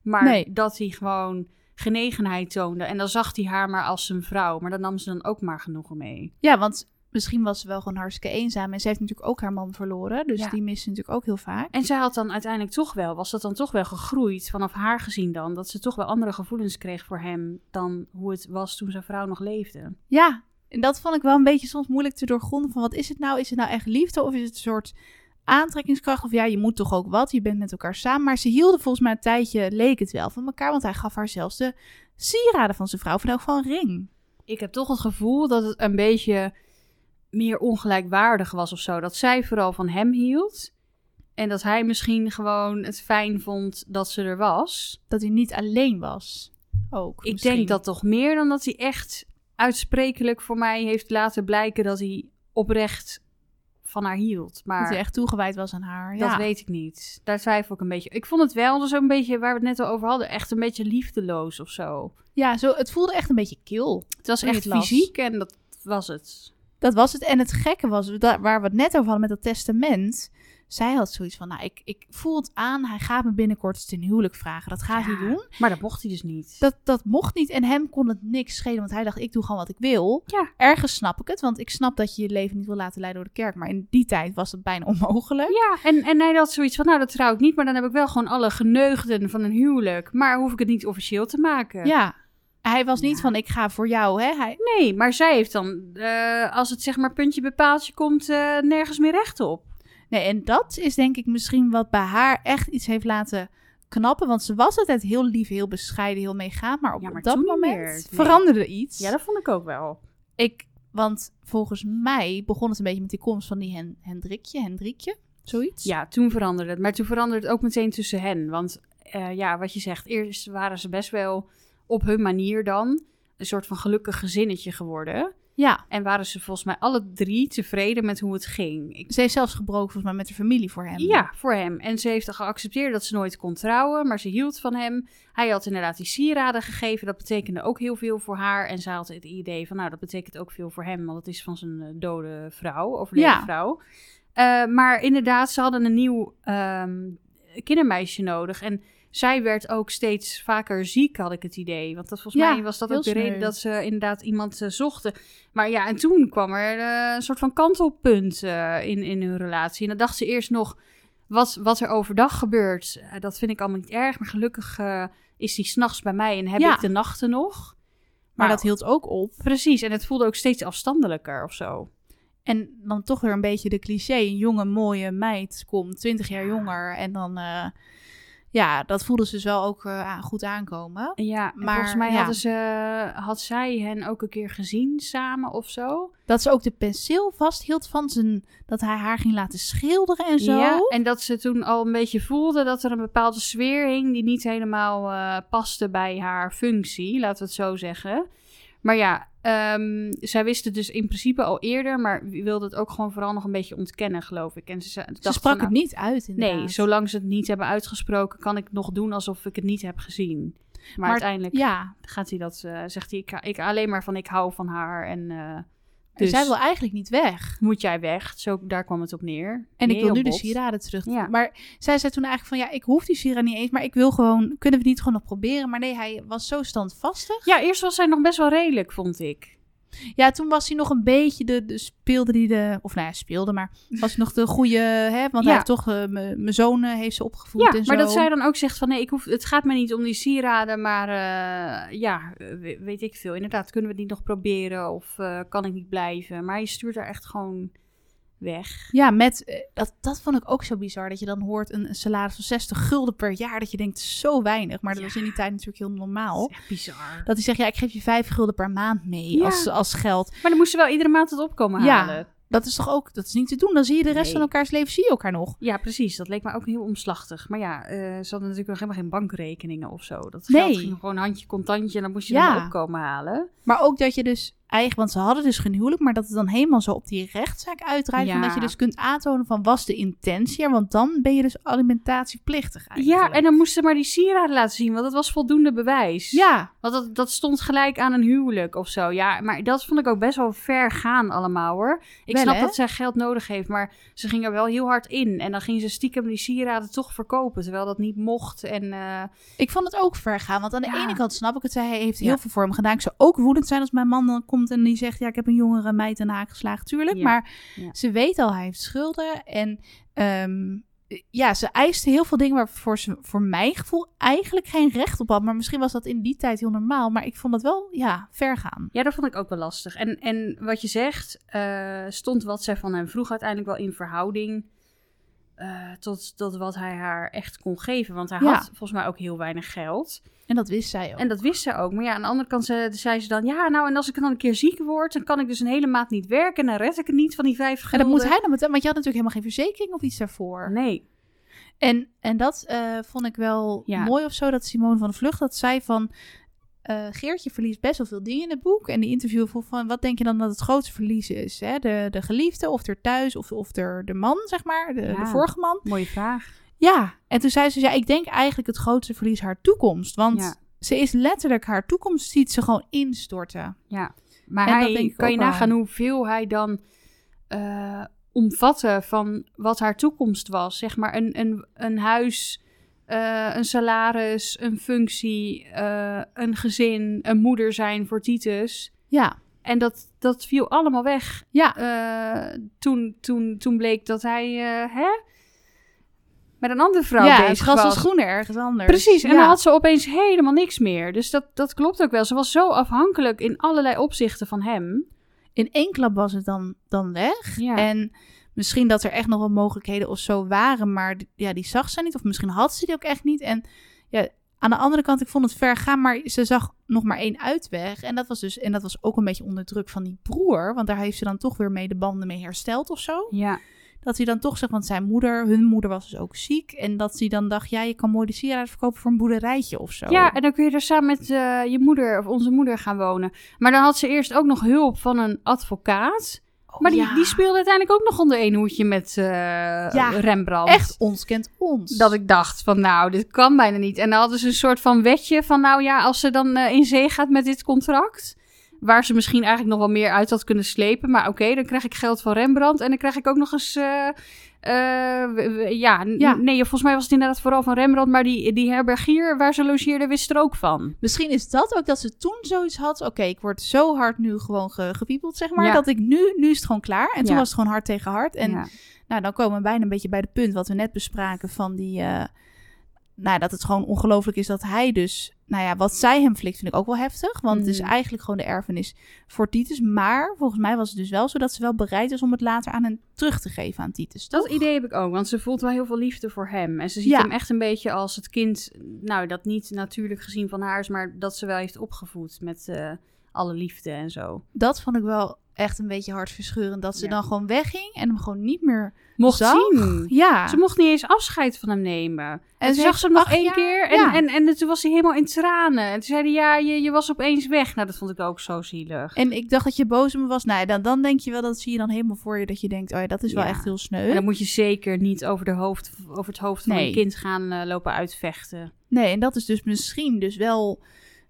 Maar Nee. dat hij gewoon genegenheid toonde. En dan zag hij haar maar als zijn vrouw. Maar daar nam ze dan ook maar genoegen mee. Ja, want misschien was ze wel gewoon hartstikke eenzaam. En ze heeft natuurlijk ook haar man verloren. Dus Ja. die mist ze natuurlijk ook heel vaak. En zij had dan uiteindelijk toch wel, was dat dan toch wel gegroeid, vanaf haar gezien dan, dat ze toch wel andere gevoelens kreeg voor hem dan hoe het was toen zijn vrouw nog leefde. Ja, en dat vond ik wel een beetje soms moeilijk te doorgronden. Van wat is het nou? Is het nou echt liefde of is het een soort aantrekkingskracht? Of ja, je moet toch ook wat? Je bent met elkaar samen. Maar ze hielden volgens mij een tijdje, leek het wel, van elkaar. Want hij gaf haar zelfs de sieraden van zijn vrouw. Van elk van een ring. Ik heb toch het gevoel dat het een beetje meer ongelijkwaardig was of zo. Dat zij vooral van hem hield. En dat hij misschien gewoon het fijn vond dat ze er was. Dat hij niet alleen was. Ook, Ik misschien. denk dat toch meer dan dat hij echt uitsprekelijk voor mij heeft laten blijken dat hij oprecht van haar hield. Maar Dat hij echt toegewijd was aan haar. Dat ja. weet ik niet. Daar twijfel ik een beetje. Ik vond het wel zo'n beetje, waar we het net al over hadden, echt een beetje liefdeloos of zo. Ja, zo, het voelde echt een beetje kil. Het was echt het fysiek en dat was het. Dat was het. En het gekke was, waar we het net over hadden met dat testament. Zij had zoiets van, nou, ik, ik voel het aan. Hij gaat me binnenkort ten huwelijk vragen. Dat gaat Ja. hij doen. Maar dat mocht hij dus niet. Dat, dat mocht niet. En hem kon het niks schelen. Want hij dacht, ik doe gewoon wat ik wil. Ja. Ergens snap ik het. Want ik snap dat je je leven niet wil laten leiden door de kerk. Maar in die tijd was dat bijna onmogelijk. Ja, en, en hij had zoiets van, nou dat trouw ik niet, maar dan heb ik wel gewoon alle geneugden van een huwelijk. Maar hoef ik het niet officieel te maken. Ja. Hij was niet Ja. van, ik ga voor jou. Hè? Hij, Nee, maar zij heeft dan, eh, als het zeg maar puntje bepaaltje komt, eh, nergens meer recht op. Nee, en dat is denk ik misschien wat bij haar echt iets heeft laten knappen. Want ze was altijd heel lief, heel bescheiden, heel meegaand. Maar op Ja, maar dat moment meer. Veranderde iets. Ja, dat vond ik ook wel. Ik, want volgens mij begon het een beetje met die komst van die Hen Hendrikje, Hendrikje, zoiets. Ja, toen veranderde het. Maar toen veranderde het ook meteen tussen hen. Want eh, ja, wat je zegt, eerst waren ze best wel op hun manier dan een soort van gelukkig gezinnetje geworden. Ja. En waren ze volgens mij alle drie tevreden met hoe het ging. Ik, Ze heeft zelfs gebroken volgens mij met de familie voor hem. ja, voor hem. En ze heeft geaccepteerd dat ze nooit kon trouwen, maar ze hield van hem. Hij had inderdaad die sieraden gegeven. Dat betekende ook heel veel voor haar. En zij had het idee van, nou, dat betekent ook veel voor hem, want het is van zijn eh, dode vrouw, overleden Ja. vrouw. Eh, maar inderdaad, ze hadden een nieuw ehm, kindermeisje nodig. En zij werd ook steeds vaker ziek, had ik het idee. Want dat, volgens Ja, mij was dat ook de reden dat ze inderdaad iemand eh, zochten. Maar ja, en toen kwam er eh, een soort van kantelpunt eh, in, in hun relatie. En dan dacht ze eerst nog, wat, wat er overdag gebeurt, dat vind ik allemaal niet erg. Maar gelukkig is die s'nachts bij mij en heb Ja. ik de nachten nog. Maar dat hield ook op. Precies, en het voelde ook steeds afstandelijker of zo. En dan toch weer een beetje de cliché. Een jonge, mooie meid komt 20 jaar jonger. En dan, ja, dat voelde ze dus wel ook eh, goed aankomen. Ja, Maar, volgens mij ja. hadden ze, had zij hen ook een keer gezien samen of zo. Dat ze ook de penseel vasthield van zijn, dat hij haar ging laten schilderen en zo. Ja, en dat ze toen al een beetje voelde dat er een bepaalde sfeer hing die niet helemaal eh, paste bij haar functie, laten we het zo zeggen. Maar ja, ehm, zij wist het dus in principe al eerder, maar wilde het ook gewoon vooral nog een beetje ontkennen, geloof ik. En ze, sprak van, het nou, niet uit inderdaad. Nee, zolang ze het niet hebben uitgesproken, kan ik nog doen alsof ik het niet heb gezien. Maar, Maar- uiteindelijk Ja, gaat hij dat, eh, zegt hij, ik, ik alleen maar van ik hou van haar en eh, dus zij wil eigenlijk niet weg. moet jij weg. Zo, daar kwam het op neer. En ik wil nu de sieraden terug. Ja. Maar zij zei toen eigenlijk van, ja, ik hoef die sieraden niet eens, maar ik wil gewoon, kunnen we het niet gewoon nog proberen? Maar nee, hij was zo standvastig. Ja, eerst was hij nog best wel redelijk, vond ik. Ja, toen was hij nog een beetje de, de speelde die de, of nou ja, speelde, maar was hij nog de goede, hè? Want Ja. hij heeft toch, eh, mijn zoon eh, heeft ze opgevoed Ja, en zo. maar dat zij dan ook zegt van nee, ik hoef, het gaat mij niet om die sieraden, maar eh, ja, we- weet ik veel. Inderdaad, kunnen we het niet nog proberen of kan ik niet blijven? Maar je stuurt haar echt gewoon weg. Ja, met, eh, dat, dat vond ik ook zo bizar, dat je dan hoort een, een salaris van 60 gulden per jaar, dat je denkt, zo weinig. Maar dat Ja. was in die tijd natuurlijk heel normaal. Dat is echt bizar. Dat hij zegt, ja, ik geef je 5 gulden per maand mee Ja. als, als geld. Maar dan moesten we wel iedere maand het opkomen Ja. halen. Dat is toch ook, dat is niet te doen. Dan zie je de rest Nee. van elkaars leven, zie je elkaar nog. Ja, precies. Dat leek me ook heel omslachtig. Maar ja, eh, ze hadden natuurlijk nog helemaal geen bankrekeningen of zo. Dat Nee. geld ging gewoon handje contantje en dan moest je Ja. dan opkomen halen. Maar ook dat je dus eigenlijk, want ze hadden dus geen huwelijk, maar dat het dan helemaal zo op die rechtszaak uitdraait. Ja. dat je dus kunt aantonen van was de intentie er, want dan ben je dus alimentatieplichtig eigenlijk. Ja, en dan moesten ze maar die sieraden laten zien, want dat was voldoende bewijs. Ja, Want dat, dat stond gelijk aan een huwelijk of zo. Ja, maar dat vond ik ook best wel ver gaan allemaal hoor. Ik Wel, snap hè? dat zij geld nodig heeft, maar ze ging er wel heel hard in. En dan ging ze stiekem die sieraden toch verkopen, terwijl dat niet mocht. En eh, ik vond het ook ver gaan. Want aan de Ja. ene kant snap ik het, zij heeft heel Ja. veel voor hem gedaan. Ik zou ook woedend zijn als mijn man dan komt komt en die zegt... ja, ik heb een jongere meid een haak geslagen, tuurlijk. Ja, Maar ja. ze weet al, hij heeft schulden. En ehm, ja, ze eiste heel veel dingen waarvoor ze voor mijn gevoel eigenlijk geen recht op had. Maar misschien was dat in die tijd heel normaal. Maar ik vond dat wel, ja, ver gaan. Ja, dat vond ik ook wel lastig. En, en wat je zegt, eh, stond wat zij van hem vroeg uiteindelijk wel in verhouding eh, tot, tot wat hij haar echt kon geven. Want hij Ja. had volgens mij ook heel weinig geld. En dat wist zij ook. En dat wist ze ook. Maar ja, aan de andere kant ze, zei ze dan... Ja, nou, en als ik dan een keer ziek word... dan kan ik dus een hele maand niet werken... en dan red ik het niet van die vijf en gulden. dat moet hij dan meteen, want je had natuurlijk helemaal geen verzekering of iets daarvoor. Nee. En, en dat eh, vond ik wel Ja. mooi of zo, dat Simone van de Vlucht dat zei van... eh, Geertje verliest best wel veel dingen in het boek. En die interview vroeg van, wat denk je dan dat het grootste verlies is? Hè? De, de geliefde of er thuis of, of er de man, zeg maar, de, Ja. de vorige man. Mooie vraag. Ja, en toen zei ze, ja, ik denk eigenlijk het grootste verlies haar toekomst. Want Ja. ze is letterlijk haar toekomst, ziet ze gewoon instorten. Ja. Maar En hij, denk ik kan je nagaan hoeveel hij dan eh omvatte van wat haar toekomst was? Zeg maar een, een, een huis, eh, een salaris, een functie, eh, een gezin, een moeder zijn voor Titus. Ja, En dat, dat viel allemaal weg ja, eh, toen, toen, toen bleek dat hij hè, met een andere vrouw ja het bezig gras was. was groener ergens anders. Precies, en ja. dan had ze opeens helemaal niks meer. Dus dat, dat klopt ook wel. Ze was zo afhankelijk in allerlei opzichten van hem. in één klap was het dan, dan weg. Ja. En misschien dat er echt nog wel mogelijkheden of zo waren, maar die- ja, die zag ze niet. Of misschien had ze die ook echt niet. En ja, aan de andere kant, ik vond het ver gaan, maar ze zag nog maar één uitweg. En dat was dus, en dat was ook een beetje onder druk van die broer, want daar heeft ze dan toch weer mee de banden mee hersteld of zo. Ja, Dat hij dan toch zegt, want zijn moeder, hun moeder was dus ook ziek. En dat hij dan dacht, ja, je kan mooi de sieraden verkopen voor een boerderijtje of zo. ja en dan kun je er samen met eh, je moeder of onze moeder gaan wonen. Maar dan had ze eerst ook nog hulp van een advocaat. Oh, Maar die, ja. die speelde uiteindelijk ook nog onder één hoedje met eh, Ja, Rembrandt. Echt, ons kent ons. Dat ik dacht van nou, dit kan bijna niet. En dan hadden ze een soort van wetje van nou ja, als ze dan eh, in zee gaat met dit contract... waar ze misschien eigenlijk nog wel meer uit had kunnen slepen... maar oké, dan krijg ik geld van Rembrandt... en dan krijg ik ook nog eens... eh, eh, ja, nee, volgens mij was het inderdaad vooral van Rembrandt... maar die, die herbergier waar ze logeerde wist er ook van. Misschien is dat ook dat ze toen zoiets had. Oké, ik word zo hard nu gewoon ge gepiepeld, zeg maar. Ja. Dat ik nu, nu is het gewoon klaar. En toen Ja. was het gewoon hard tegen hard. En nou, dan komen we bijna een beetje bij de punt wat we net bespraken van die... eh, nou, dat het gewoon ongelooflijk is dat hij dus... Nou ja, wat zij hem flikt vind ik ook wel heftig. Want het is Mhm. eigenlijk gewoon de erfenis voor Titus. Maar volgens mij was het dus wel zo dat ze wel bereid is om het later aan hem terug te geven aan Titus. Dat toch? idee heb ik ook, want ze voelt wel heel veel liefde voor hem. En ze ziet Ja. hem echt een beetje als het kind, nou, dat niet natuurlijk gezien van haar is, maar dat ze wel heeft opgevoed met eh, alle liefde en zo. Dat vond ik wel echt een beetje hartverscheurend. Dat ze Ja. dan gewoon wegging en hem gewoon niet meer Mocht zag. zien. Ja. Ze mocht niet eens afscheid van hem nemen. En ze ze zag ze hem nog één jaar- keer en, ja. en, en, toen was hij helemaal in tranen. En toen zei hij, ja, je, je was opeens weg. Nou, dat vond ik ook zo zielig. En ik dacht dat je boos op me was. Nou, dan, dan denk je wel, dat zie je dan helemaal voor je. Dat je denkt, oh ja, dat is wel echt heel sneu. En dan moet je zeker niet over, de hoofd, over het hoofd van Nee. een kind gaan eh, lopen uitvechten. Nee, en dat is dus misschien dus wel,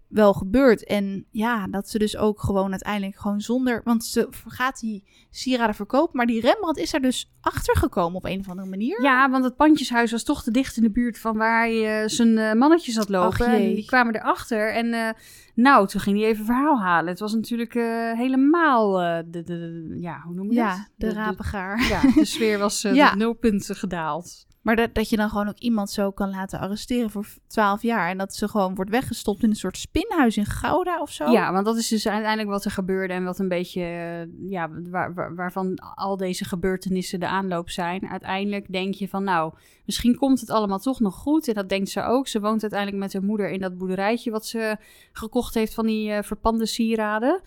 wel gebeurd. En ja, dat ze dus ook gewoon uiteindelijk gewoon zonder... Want ze gaat die sieraden verkopen. Maar die Rembrandt is er dus achter gekomen op een of andere manier. Ja, want het pandjeshuis was toch te dicht in de buurt van waar hij eh, zijn eh, mannetjes had lopen. En die kwamen erachter. En eh, nou, toen ging hij even verhaal halen. Het was natuurlijk helemaal, de, de, de- ja, hoe noem je Ja, dat? de rapengaar. ja, de sfeer was Ja. nul punten gedaald. Maar dat, dat je dan gewoon ook iemand zo kan laten arresteren voor 12 jaar. En dat ze gewoon wordt weggestopt in een soort spinhuis in Gouda of zo. Ja, want dat is dus uiteindelijk wat er gebeurde en wat een beetje, eh, ja, waar, waar- waarvan al deze gebeurtenissen de aanloop zijn. Uiteindelijk denk je van, nou, misschien komt het allemaal toch nog goed. En dat denkt ze ook. Ze woont uiteindelijk met haar moeder in dat boerderijtje wat ze gekocht heeft van die eh, verpande sieraden.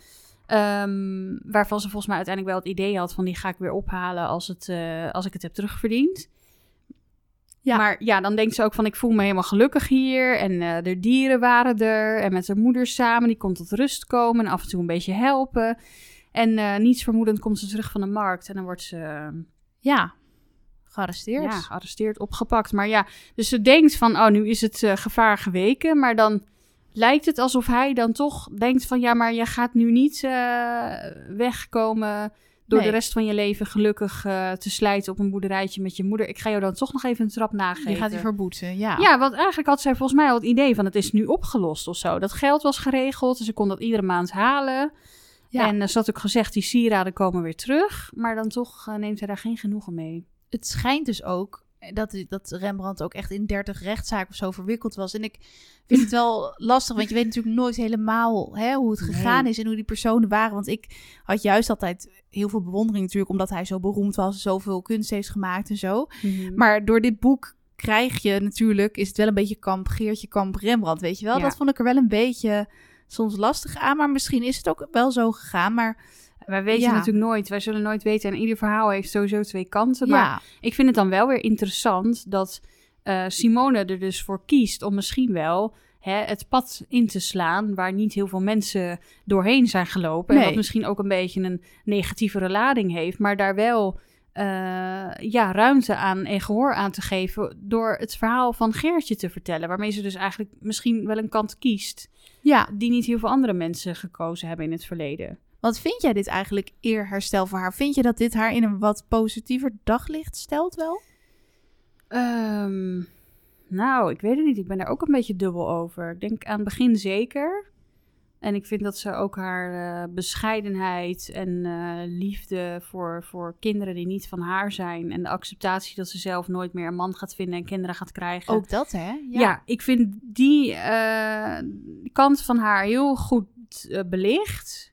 Ehm, waarvan ze volgens mij uiteindelijk wel het idee had van die ga ik weer ophalen als, het, eh, als ik het heb terugverdiend. Ja. Maar ja, dan denkt ze ook van ik voel me helemaal gelukkig hier. En eh de dieren waren er. En met haar moeder samen. Die komt tot rust komen. En af en toe een beetje helpen. En eh, niets vermoedend komt ze terug van de markt. En dan wordt ze eh, Ja, gearresteerd. ja, gearresteerd, opgepakt. Maar ja, dus ze denkt van oh, nu is het gevaar geweken. Maar dan lijkt het alsof hij dan toch denkt van ja, maar je gaat nu niet wegkomen door Nee. de rest van je leven gelukkig eh, te slijten op een boerderijtje met je moeder. Ik ga jou dan toch nog even een trap nageven. Je gaat die verboeten, ja. Ja, want eigenlijk had zij volgens mij al het idee van het is nu opgelost of zo. Dat geld was geregeld, dus ze kon dat iedere maand halen. Ja. En uh, ze had ook gezegd, die sieraden komen weer terug. Maar dan toch uh, neemt hij daar geen genoegen mee. Het schijnt dus ook dat, dat Rembrandt ook echt in 30 rechtszaken of zo verwikkeld was. En ik vind het wel lastig, want je weet natuurlijk nooit helemaal hè, hoe het gegaan Nee. is en hoe die personen waren. Want ik had juist altijd heel veel bewondering natuurlijk, omdat hij zo beroemd was en zoveel kunst heeft gemaakt en zo. Mhm. Maar door dit boek krijg je natuurlijk, is het wel een beetje kamp Geertje, kamp Rembrandt, weet je wel? Ja. Dat vond ik er wel een beetje soms lastig aan, maar misschien is het ook wel zo gegaan. Maar Wij weten Ja. natuurlijk nooit, wij zullen nooit weten. En ieder verhaal heeft sowieso twee kanten. ja, Maar ik vind het dan wel weer interessant dat eh, Simone er dus voor kiest om misschien wel hè, het pad in te slaan waar niet heel veel mensen doorheen zijn gelopen. En wat misschien ook een beetje een negatievere lading heeft, maar daar wel eh, ja, ruimte aan en gehoor aan te geven door het verhaal van Geertje te vertellen. Waarmee ze dus eigenlijk misschien wel een kant kiest ja. die niet heel veel andere mensen gekozen hebben in het verleden. Want vind jij dit eigenlijk eerherstel voor haar? Vind je dat dit haar in een wat positiever daglicht stelt wel? Ehm, nou, ik weet het niet. Ik ben daar ook een beetje dubbel over. Ik denk aan het begin zeker. En ik vind dat ze ook haar eh, bescheidenheid en eh, liefde voor, voor kinderen die niet van haar zijn. En de acceptatie dat ze zelf nooit meer een man gaat vinden en kinderen gaat krijgen. Ook dat, hè? ja. ik vind die eh, kant van haar heel goed belicht,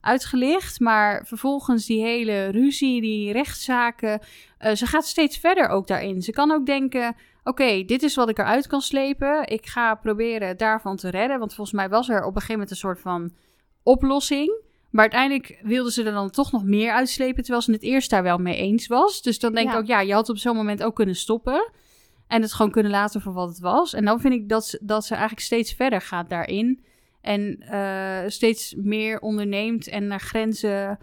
uitgelicht. Maar vervolgens die hele ruzie, die rechtszaken. eh, ze gaat steeds verder ook daarin. Ze kan ook denken: oké, dit is wat ik eruit kan slepen. Ik ga proberen daarvan te redden. Want volgens mij was er op een gegeven moment een soort van oplossing. Maar uiteindelijk wilde ze er dan toch nog meer uitslepen. Terwijl ze het eerst daar wel mee eens was. Dus dan denk Ja. ik ook: ja, je had op zo'n moment ook kunnen stoppen. En het gewoon kunnen laten voor wat het was. En dan vind ik dat ze, dat ze eigenlijk steeds verder gaat daarin. En eh, steeds meer onderneemt en naar grenzen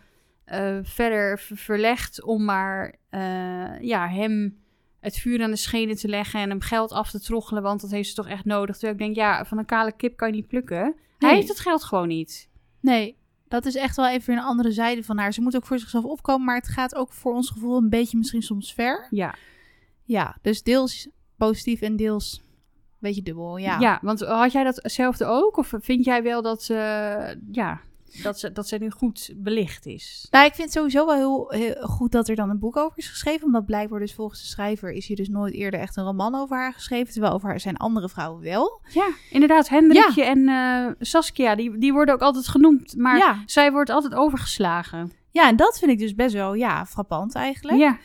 eh, verder ver- verlegt om maar eh, ja, hem het vuur aan de schenen te leggen en hem geld af te troggelen, want dat heeft ze toch echt nodig. Terwijl ik denk, ja, van een kale kip kan je niet plukken. Hij heeft het geld gewoon niet. Nee, dat is echt wel even een andere zijde van haar. Ze moet ook voor zichzelf opkomen, maar het gaat ook voor ons gevoel een beetje misschien soms ver. Ja, Ja, dus deels positief en deels beetje dubbel. Ja. ja. want had jij datzelfde ook? Of vind jij wel dat, eh, ja, dat, ze, dat ze nu goed belicht is? Nou, ik vind het sowieso wel heel, heel goed dat er dan een boek over is geschreven. Omdat blijkbaar dus volgens de schrijver is hier dus nooit eerder echt een roman over haar geschreven. Terwijl over haar zijn andere vrouwen wel. Ja, inderdaad. Hendrikje en eh, Saskia, die, die worden ook altijd genoemd. Maar Ja. zij wordt altijd overgeslagen. Ja, en dat vind ik dus best wel, ja, frappant eigenlijk. Ja,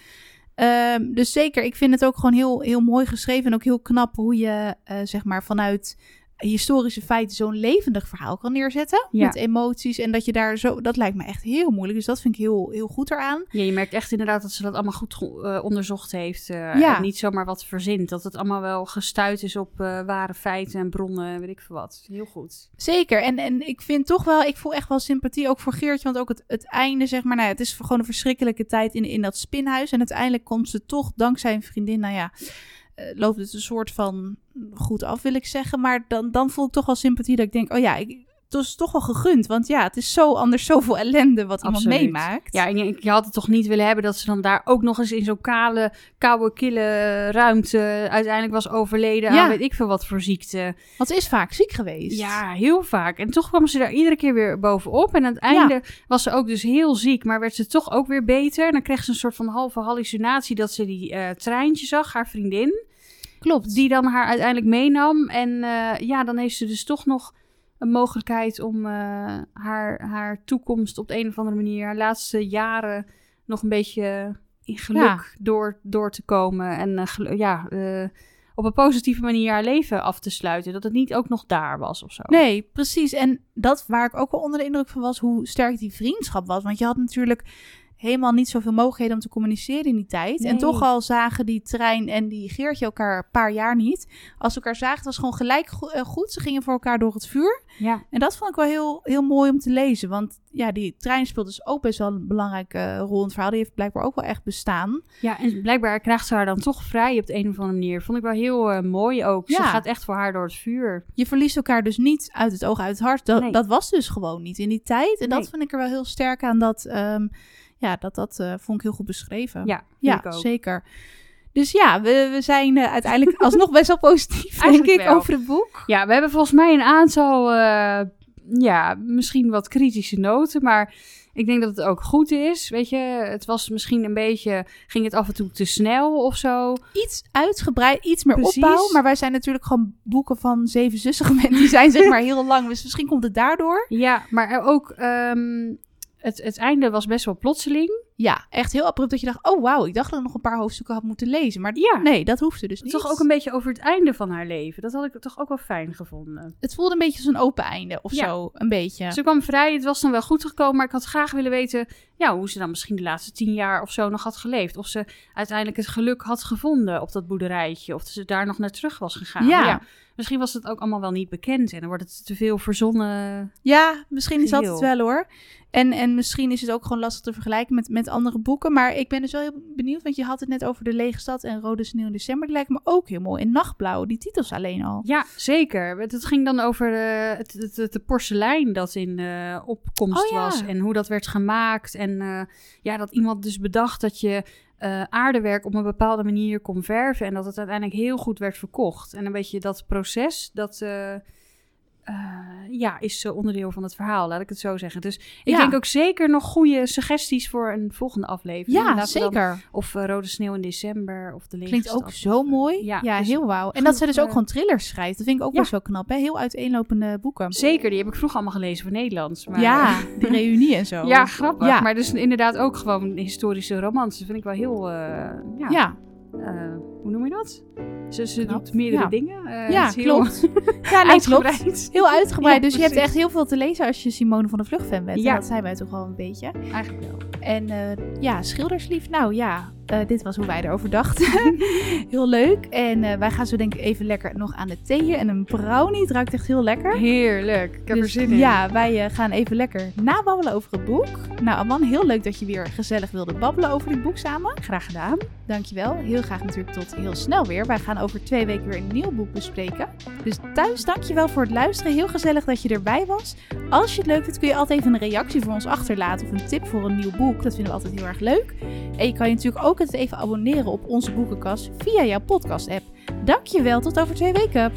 Ehm, dus zeker, ik vind het ook gewoon heel, heel mooi geschreven. En ook heel knap hoe je, eh, zeg maar, vanuit historische feiten zo'n levendig verhaal kan neerzetten. Ja. Met emoties. En dat je daar zo, dat lijkt me echt heel moeilijk. Dus dat vind ik heel, heel goed eraan. Ja, je merkt echt inderdaad dat ze dat allemaal goed eh, onderzocht heeft. eh, Ja. en niet zomaar wat verzint. Dat het allemaal wel gestuurd is op eh, ware feiten en bronnen, weet ik veel wat. Heel goed. Zeker. En, en ik vind toch wel, ik voel echt wel sympathie ook voor Geertje. Want ook het, het einde, zeg maar, nou ja, het is gewoon een verschrikkelijke tijd in, in dat spinhuis. En uiteindelijk komt ze toch, dankzij een vriendin, nou ja, loopt het een soort van goed af, wil ik zeggen. Maar dan, dan voel ik toch wel sympathie dat ik denk, oh ja, ik, het is toch wel gegund. Want ja, het is zo anders zoveel ellende wat iemand Absoluut. meemaakt. Ja, en je, je had het toch niet willen hebben dat ze dan daar ook nog eens in zo'n kale, koude, kille ruimte uiteindelijk was overleden Ja. aan weet ik veel wat voor ziekte. Want ze is vaak ziek geweest. Ja, heel vaak. En toch kwam ze daar iedere keer weer bovenop. En aan het einde was ze ook dus heel ziek, maar werd ze toch ook weer beter. En dan kreeg ze een soort van halve hallucinatie dat ze die eh, treintje zag, haar vriendin. klopt. Die dan haar uiteindelijk meenam. En eh, ja, dan heeft ze dus toch nog een mogelijkheid om eh, haar, haar toekomst op de een of andere manier, haar laatste jaren, nog een beetje in geluk Ja. door, door te komen. En eh, gelu- ja, eh, op een positieve manier haar leven af te sluiten. Dat het niet ook nog daar was of zo. Nee, precies. En dat waar ik ook wel onder de indruk van was, hoe sterk die vriendschap was. Want je had natuurlijk helemaal niet zoveel mogelijkheden om te communiceren in die tijd. En toch al zagen die trein en die Geertje elkaar een paar jaar niet. Als ze elkaar zagen, het was gewoon gelijk go- eh, goed. Ze gingen voor elkaar door het vuur. Ja, En dat vond ik wel heel, heel mooi om te lezen. Want ja, die trein speelt dus ook best wel een belangrijke rol in het verhaal. Die heeft blijkbaar ook wel echt bestaan. ja, en blijkbaar krijgt ze haar dan toch vrij op de een of andere manier. Vond ik wel heel eh, mooi ook. Ze gaat echt voor haar door het vuur. Je verliest elkaar dus niet uit het oog, uit het hart. Dat, Nee. dat was dus gewoon niet in die tijd. En Nee. dat vind ik er wel heel sterk aan. Dat, ehm, ja, dat, dat eh, vond ik heel goed beschreven. Ja, ja ook. zeker. Dus ja, we, we zijn eh, uiteindelijk alsnog best wel positief, denk ik, wel. over het boek. Ja, we hebben volgens mij een aantal eh, ja, misschien wat kritische noten, maar ik denk dat het ook goed is. Weet je, het was misschien een beetje, ging het af en toe te snel of zo. Iets uitgebreid, iets meer Precies. opbouw. Maar wij zijn natuurlijk gewoon boeken van zeven zussen gewend. Die zijn zeg maar heel lang. Dus misschien komt het daardoor. Ja, maar ook, ehm, het, het einde was best wel plotseling. Ja, echt heel abrupt dat je dacht... Oh wauw, ik dacht dat ik nog een paar hoofdstukken had moeten lezen. Maar Ja. nee, dat hoefde dus niet. Toch ook een beetje over het einde van haar leven. Dat had ik toch ook wel fijn gevonden. Het voelde een beetje als een open einde of Ja. zo. Een beetje. Ze kwam vrij, het was dan wel goed gekomen, maar ik had graag willen weten ja, hoe ze dan misschien de laatste tien jaar of zo nog had geleefd. Of ze uiteindelijk het geluk had gevonden op dat boerderijtje, of ze daar nog naar terug was gegaan. Ja. Misschien was het ook allemaal wel niet bekend en dan wordt het te veel verzonnen. Ja, misschien is dat Geheel. het wel hoor. En, en misschien is het ook gewoon lastig te vergelijken met, met andere boeken. Maar ik ben dus wel heel benieuwd, want je had het net over De Lege Stad en Rode Sneeuw in December. Die lijken me ook heel mooi. En Nachtblauw, die titels alleen al. Ja, zeker. Het ging dan over eh, het, het, het, de porselein dat in eh, opkomst Oh, ja. was en hoe dat werd gemaakt. En eh, ja, dat iemand dus bedacht dat je aardewerk op een bepaalde manier kon verven en dat het uiteindelijk heel goed werd verkocht. En een beetje dat proces, dat eh, eh, ja, is onderdeel van het verhaal, laat ik het zo zeggen. Dus ik Ja. denk ook zeker nog goede suggesties voor een volgende aflevering. Ja, dan- zeker. of eh, Rode Sneeuw in december, of de Klinkt ook zo of, mooi. Ja, Ja, dus heel wauw. En dat zij dus ook eh, gewoon thrillers schrijft. Dat vind ik ook wel knap, hè? Heel uiteenlopende boeken. Zeker, die heb ik vroeger allemaal gelezen voor Nederlands. Maar, Ja, de reunie en zo. Ja, grappig. Ja. Maar dus inderdaad ook gewoon historische romans. Dat vind ik wel heel, ja, Ja, hoe noem je dat? Ze, doet meerdere Ja. dingen. Eh, ja heel klopt. Ja, nee, klopt. uitgebreid. Heel uitgebreid. Ja, dus je hebt echt heel veel te lezen als je Simone van der Vlucht fan bent. Ja. En dat zijn wij toch wel een beetje. Eigenlijk wel. En eh, ja, schilderslief. Nou ja, eh, dit was hoe wij erover dachten. heel leuk. En eh, wij gaan zo denk ik even lekker nog aan de thee en een brownie. Het ruikt echt heel lekker. Heerlijk. Ik heb er Dus zin in. Ja, wij eh, gaan even lekker nababbelen over het boek. Nou, Aman, heel leuk dat je weer gezellig wilde babbelen over dit boek samen. Graag gedaan. Dankjewel. Heel graag natuurlijk tot heel snel weer. Wij gaan over twee weken weer een nieuw boek bespreken. Dus thuis, dankjewel voor het luisteren. Heel gezellig dat je erbij was. Als je het leuk vindt, kun je altijd even een reactie voor ons achterlaten of een tip voor een nieuw boek. Dat vinden we altijd heel erg leuk. En je kan je natuurlijk ook altijd even abonneren op onze boekenkast via jouw podcast-app. Dankjewel, tot over twee weken.